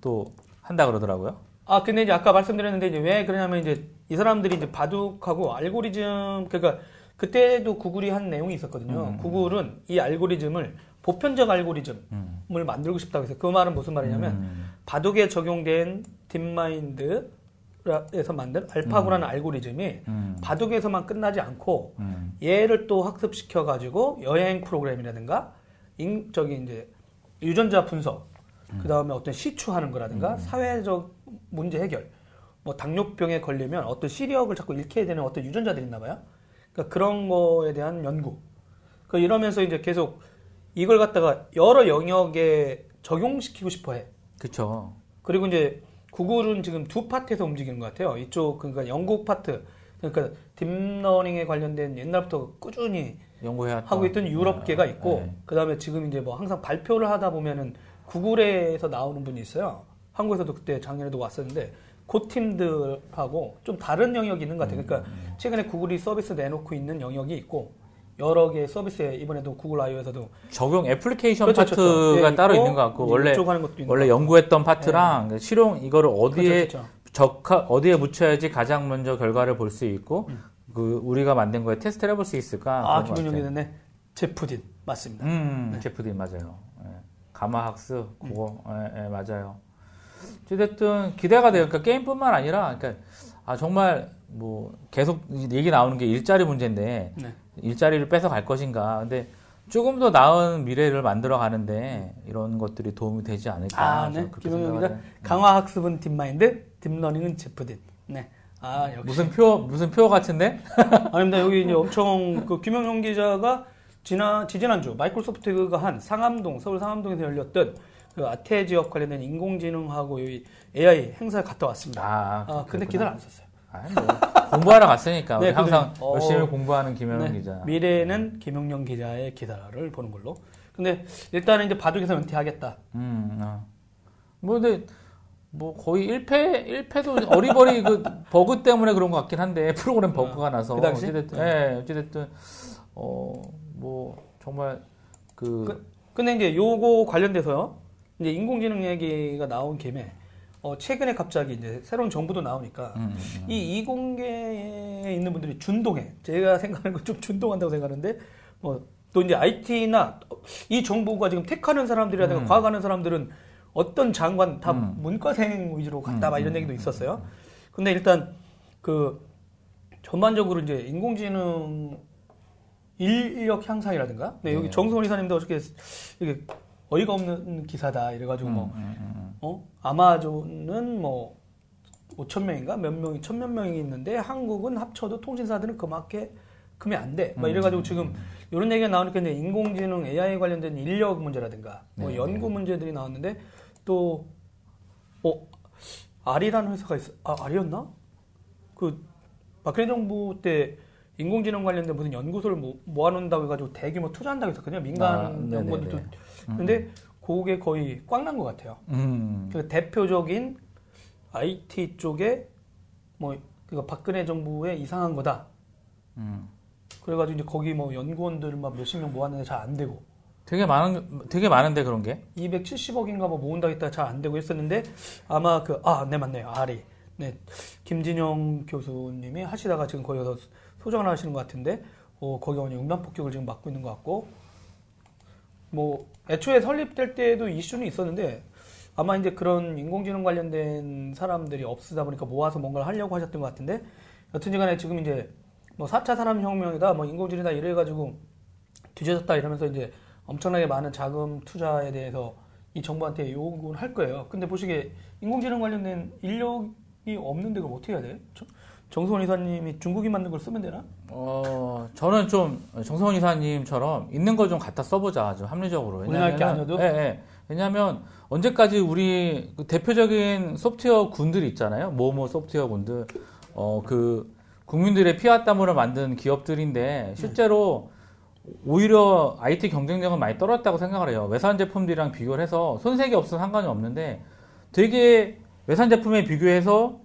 또 한다 그러더라고요. 아 근데 이제 아까 말씀드렸는데 이제 왜 그러냐면 이제 이 사람들이 이제 바둑하고 알고리즘 그러니까 그때도 구글이 한 내용이 있었거든요. 음. 구글은 이 알고리즘을 보편적 알고리즘을 음. 만들고 싶다고 해서 그 말은 무슨 말이냐면 음. 바둑에 적용된 딥마인드 에서 만든 알파고라는 알고리즘이 음. 바둑에서만 끝나지 않고 음. 얘를 또 학습시켜 가지고 여행 프로그램이라든가 인, 저기 이제 유전자 분석 그 다음에 어떤 시추하는 거라든가 사회적 문제 해결 뭐 당뇨병에 걸리면 어떤 시력을 자꾸 잃게 되는 어떤 유전자들이 있나 봐요 그러니까 그런 거에 대한 연구 그 이러면서 이제 계속 이걸 갖다가 여러 영역에 적용시키고 싶어 해 그쵸. 그리고 이제 구글은 지금 두 파트에서 움직이는 것 같아요. 이쪽 그러니까 영국 파트 그러니까 딥러닝에 관련된 옛날부터 꾸준히 연구해야 하고 있던 유럽계가 있고 네. 그다음에 지금 이제 뭐 항상 발표를 하다 보면은 구글에서 나오는 분이 있어요. 한국에서도 그때 작년에도 왔었는데 그 팀들하고 좀 다른 영역이 있는 것 같아요. 음, 그러니까 최근에 구글이 서비스 내놓고 있는 영역이 있고 여러 개의 서비스에 이번에도 구글 I/O에서도 적용 애플리케이션 그렇죠, 파트가 그렇죠. 예, 따로 있고, 있는 것 같고 원래 이쪽 하는 것도 있는 원래 것 연구했던 파트랑 실용 이거를 같고. 어디에 그렇죠, 그렇죠. 적하 어디에 묻혀야지 가장 먼저 결과를 볼 수 있고 음. 그 우리가 만든 거에 테스트를 해볼 수 있을까? 아, 그런 것 김은영이 같아요. 됐네. 제프딘 맞습니다. 음, 네. 제프딘 맞아요. 예. 가마 학습 음. 그거 예, 예, 맞아요. 어쨌든 기대가 돼요. 그러니까 게임뿐만 아니라 그러니까 아 정말 뭐 계속 얘기 나오는 게 일자리 문제인데 네. 일자리를 뺏어 갈 것인가. 근데 조금 더 나은 미래를 만들어 가는데 이런 것들이 도움이 되지 않을까. 아, 네. 해요. 강화 학습은 딥마인드, 딥러닝은 제프딘. 네. 아, 역시. 무슨 표 무슨 표 같은데? 아닙니다. 여기 이제 엄청 그 김영용 기자가 지난 지지난주 마이크로소프트가 한 상암동 서울 상암동에서 열렸던 그 아태 지역 관련된 인공지능하고 이 AI 행사에 갔다 왔습니다. 아, 아, 근데. 기사를 안 썼어요. 아니, 뭐 공부하러 갔으니까 네, 항상 어, 열심히 공부하는 김현웅 네, 기자. 미래에는 김용영 기자의 기사를 보는 걸로. 근데 일단은 이제 바둑에서 은퇴하겠다. 음, 어. 뭐 근데 뭐 거의 1패 1패도 어리버리 그 버그 때문에 그런 것 같긴 한데 프로그램 버그가 나서 그 당시? 어찌됐든 예, 어찌됐든 어 뭐 정말 그, 근데 이제 요거 관련돼서요. 이제 인공지능 얘기가 나온 김에 어, 최근에 갑자기 이제 새로운 정부도 나오니까 음, 음, 음. 이 이공계에 있는 분들이 준동해. 제가 생각하는 건 좀 준동한다고 생각하는데 뭐또 이제 IT나 이 정부가 지금 택하는 사람들이라든가 음. 과학하는 사람들은 어떤 장관 다 음. 문과생 위주로 갔다 음, 막 이런 음, 얘기도 있었어요. 근데 일단 그 전반적으로 이제 인공지능 인력 향상이라든가 네, 여기 네. 정성원 이사님도 어저께 이게 어이가 없는 기사다 이래가지고 뭐 음, 음, 음, 어? 아마존은 뭐 5천 명인가 몇 명이 천몇 명이 있는데 한국은 합쳐도 통신사들은 그만큼 금이 안 돼. 막 음, 이래가지고 음, 지금 이런 얘기가 나오니까 이제 인공지능 AI 관련된 인력 문제라든가 뭐 네, 연구 문제들이 나왔는데 또 어, 아리라는 회사가 있어. 아 아리였나? 그 박근혜 정부 때 인공지능 관련된 무슨 연구소를 모, 모아놓는다고 해가지고 대규모 투자한다고 했었거든요. 민간 아. 연구원들도. 음. 근데 그게 거의 꽉 난 것 같아요. 음. 그 대표적인 IT 쪽에 뭐 그거 박근혜 정부의 이상한 거다. 음. 그래가지고 이제 거기 뭐 연구원들 막 몇십 명 모았는데 잘 안 되고 되게 많은 되게 많은데 그런 게 270억인가 뭐 모은다 했다가 잘안 되고 했었는데 아마 그 아 네 맞네요 아리 네 김진영 교수님이 하시다가 지금 거기 서 소장을 하시는 것 같은데 어 거기 오니 음란 폭격을 지금 맡고 있는 것 같고 뭐 애초에 설립될 때도 이슈는 있었는데 아마 이제 그런 인공지능 관련된 사람들이 없으다 보니까 모아서 뭔가를 하려고 하셨던 것 같은데 여튼지간에 지금 이제 뭐 4차 산업혁명이다 뭐 인공지능이다 이래가지고 뒤져졌다 이러면서 이제 엄청나게 많은 자금 투자에 대해서 이 정부한테 요구를 할 거예요. 근데 보시기에 인공지능 관련된 인력이 없는데 그럼 어떻게 해야 돼? 저- 정소원 이사님이 중국인 만든 걸 쓰면 되나? 어 저는 좀 정성원 이사님처럼 있는 걸 좀 갖다 써보자 좀 합리적으로 우리나라 게 아니어도? 예, 예. 왜냐하면 언제까지 우리 그 대표적인 소프트웨어 군들이 있잖아요 모모 소프트웨어 군들 어 그 국민들의 피와 땀으로 만든 기업들인데 실제로 오히려 IT 경쟁력은 많이 떨어졌다고 생각을 해요. 외산 제품들이랑 비교를 해서 손색이 없어 상관이 없는데 되게 외산 제품에 비교해서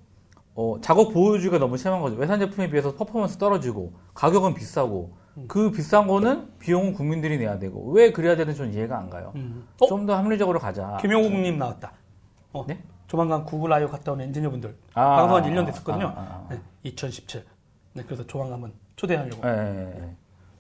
어, 작업 보호주의가 너무 심한 거죠. 외산 제품에 비해서 퍼포먼스 떨어지고 가격은 비싸고 그 비싼 거는 비용은 국민들이 내야 되고 왜 그래야 되는지 좀 이해가 안 가요. 음. 어? 좀더 합리적으로 가자. 김용국님 나왔다. 어, 네? 조만간 구글 아이오 갔다 온 엔지니어분들 아, 방송한 지 아, 1년 됐었거든요. 아, 아, 아. 네, 2017. 네, 그래서 조만간 한번 초대하려고. 예.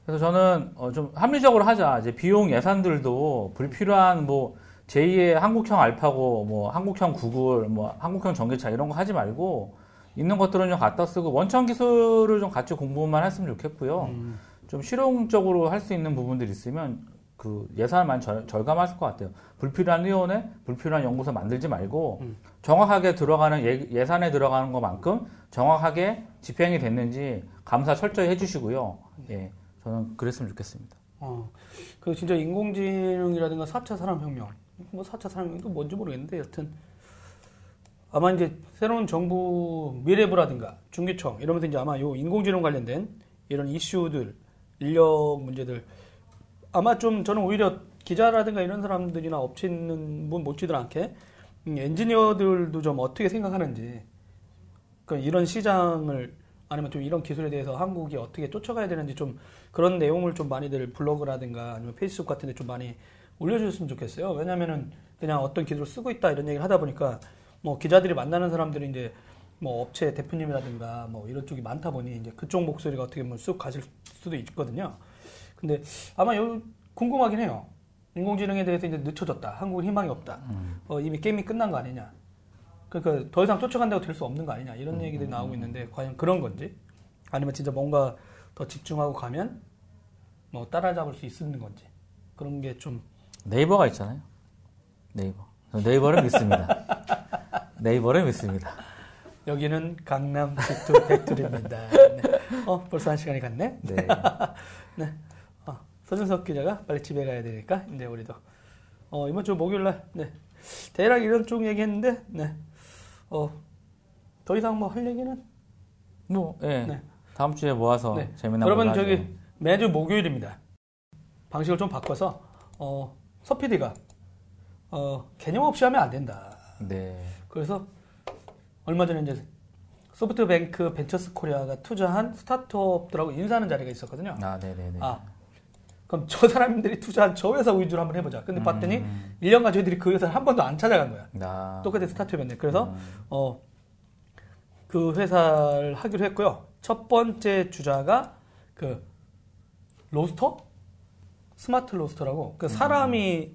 그래서 저는 어, 좀 합리적으로 하자. 이제 비용 예산들도 불필요한 뭐 제2의 한국형 알파고 뭐 한국형 구글 뭐 한국형 전기차 이런 거 하지 말고 있는 것들은 좀 갖다 쓰고 원천 기술을 좀 같이 공부만 했으면 좋겠고요. 음. 좀 실용적으로 할 수 있는 부분들이 있으면 그 예산을 많이 절, 절감할 것 같아요. 불필요한 위원회, 불필요한 연구소 만들지 말고 음. 정확하게 들어가는 예, 예산에 들어가는 것만큼 정확하게 집행이 됐는지 감사 철저히 해주시고요. 예, 저는 그랬으면 좋겠습니다. 어, 그 진짜 인공지능이라든가 4차 산업혁명, 뭐 4차 산업혁명도 뭔지 모르겠는데 여튼 아마 이제 새로운 정부 미래부라든가 중기청 이러면서 이제 아마 요 인공지능 관련된 이런 이슈들, 인력 문제들 아마 좀 저는 오히려 기자라든가 이런 사람들이나 업체 있는 분 못지들 않게 음, 엔지니어들도 좀 어떻게 생각하는지 그 이런 시장을 아니면 좀 이런 기술에 대해서 한국이 어떻게 쫓아가야 되는지 좀 그런 내용을 좀 많이들 블로그라든가 아니면 페이스북 같은 데 좀 많이 올려주셨으면 좋겠어요. 왜냐면은 그냥 어떤 기술을 쓰고 있다 이런 얘기를 하다 보니까 뭐 기자들이 만나는 사람들이 이제 뭐 업체 대표님이라든가 뭐 이런 쪽이 많다 보니 이제 그쪽 목소리가 어떻게 보면 쑥 가실 수도 있거든요. 근데 아마 요 궁금하긴 해요. 인공지능에 대해서 이제 늦춰졌다. 한국은 희망이 없다. 어, 이미 게임이 끝난 거 아니냐. 그러니까 더 이상 쫓아간다고 될 수 없는 거 아니냐. 이런 얘기들이 나오고 있는데 과연 그런 건지 아니면 진짜 뭔가 더 집중하고 가면 뭐 따라잡을 수 있는 건지 그런 게 좀 네이버가 있잖아요. 네이버. 네이버를 믿습니다. 네이버를 믿습니다. 여기는 강남 지투 백투리입니다. 네. 어 벌써 한 시간이 갔네. 네. 네. 어, 서준석 기자가 빨리 집에 가야 되니까 이제 우리도 어, 이번 주 목요일 날 네. 대략 이런 쪽 얘기했는데 네. 어, 더 이상 뭐 할 얘기는 뭐, 예. 네. 다음 주에 모아서 네. 재미난 여러분 저기 하죠. 매주 목요일입니다. 방식을 좀 바꿔서 어, 서피디가 어, 개념 없이 하면 안 된다. 네. 그래서 얼마 전에 이제 소프트뱅크 벤처스 코리아가 투자한 스타트업들하고 인사하는 자리가 있었거든요. 아, 네네네. 아, 그럼 저 사람들이 투자한 저 회사 위주로 한번 해보자. 근데 봤더니 음. 1년간 저희들이 그 회사를 한 번도 안 찾아간 거야. 나. 똑같은 스타트업이었네. 그래서 음. 어, 그 회사를 하기로 했고요. 첫 번째 주자가 그 roaster? smart roaster라고 그 사람이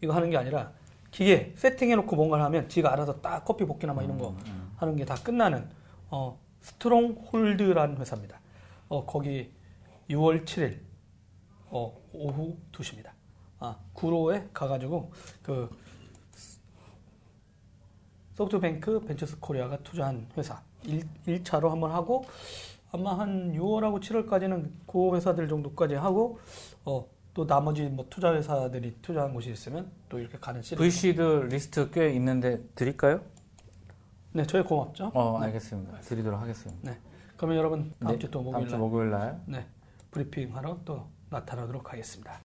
이거 하는 게 아니라 기계 세팅해놓고 뭔가를 하면 지가 알아서 딱 커피 볶기나 막 이런 거 하는 게 다 끝나는 어, 스트롱 홀드라는 회사입니다. 어, 거기 6월 7일 어, 오후 2시입니다. 아, 구로에 가가지고 그 소프트뱅크 벤처스 코리아가 투자한 회사 1, 1차로 한번 하고 아마 한 6월하고 7월까지는 그 회사들 정도까지 하고 어, 또 나머지 뭐 투자 회사들이 투자한 곳이 있으면 또 이렇게 가는 시리즈. VC들 리스트 꽤 있는데 드릴까요? 네, 저희 고맙죠. 어, 알겠습니다. 드리도록 하겠습니다. 네. 그러면 여러분 다음 네, 주또 다음 목요일 주날 목요일 날 네, 브리핑 하러 또 나타나도록 하겠습니다.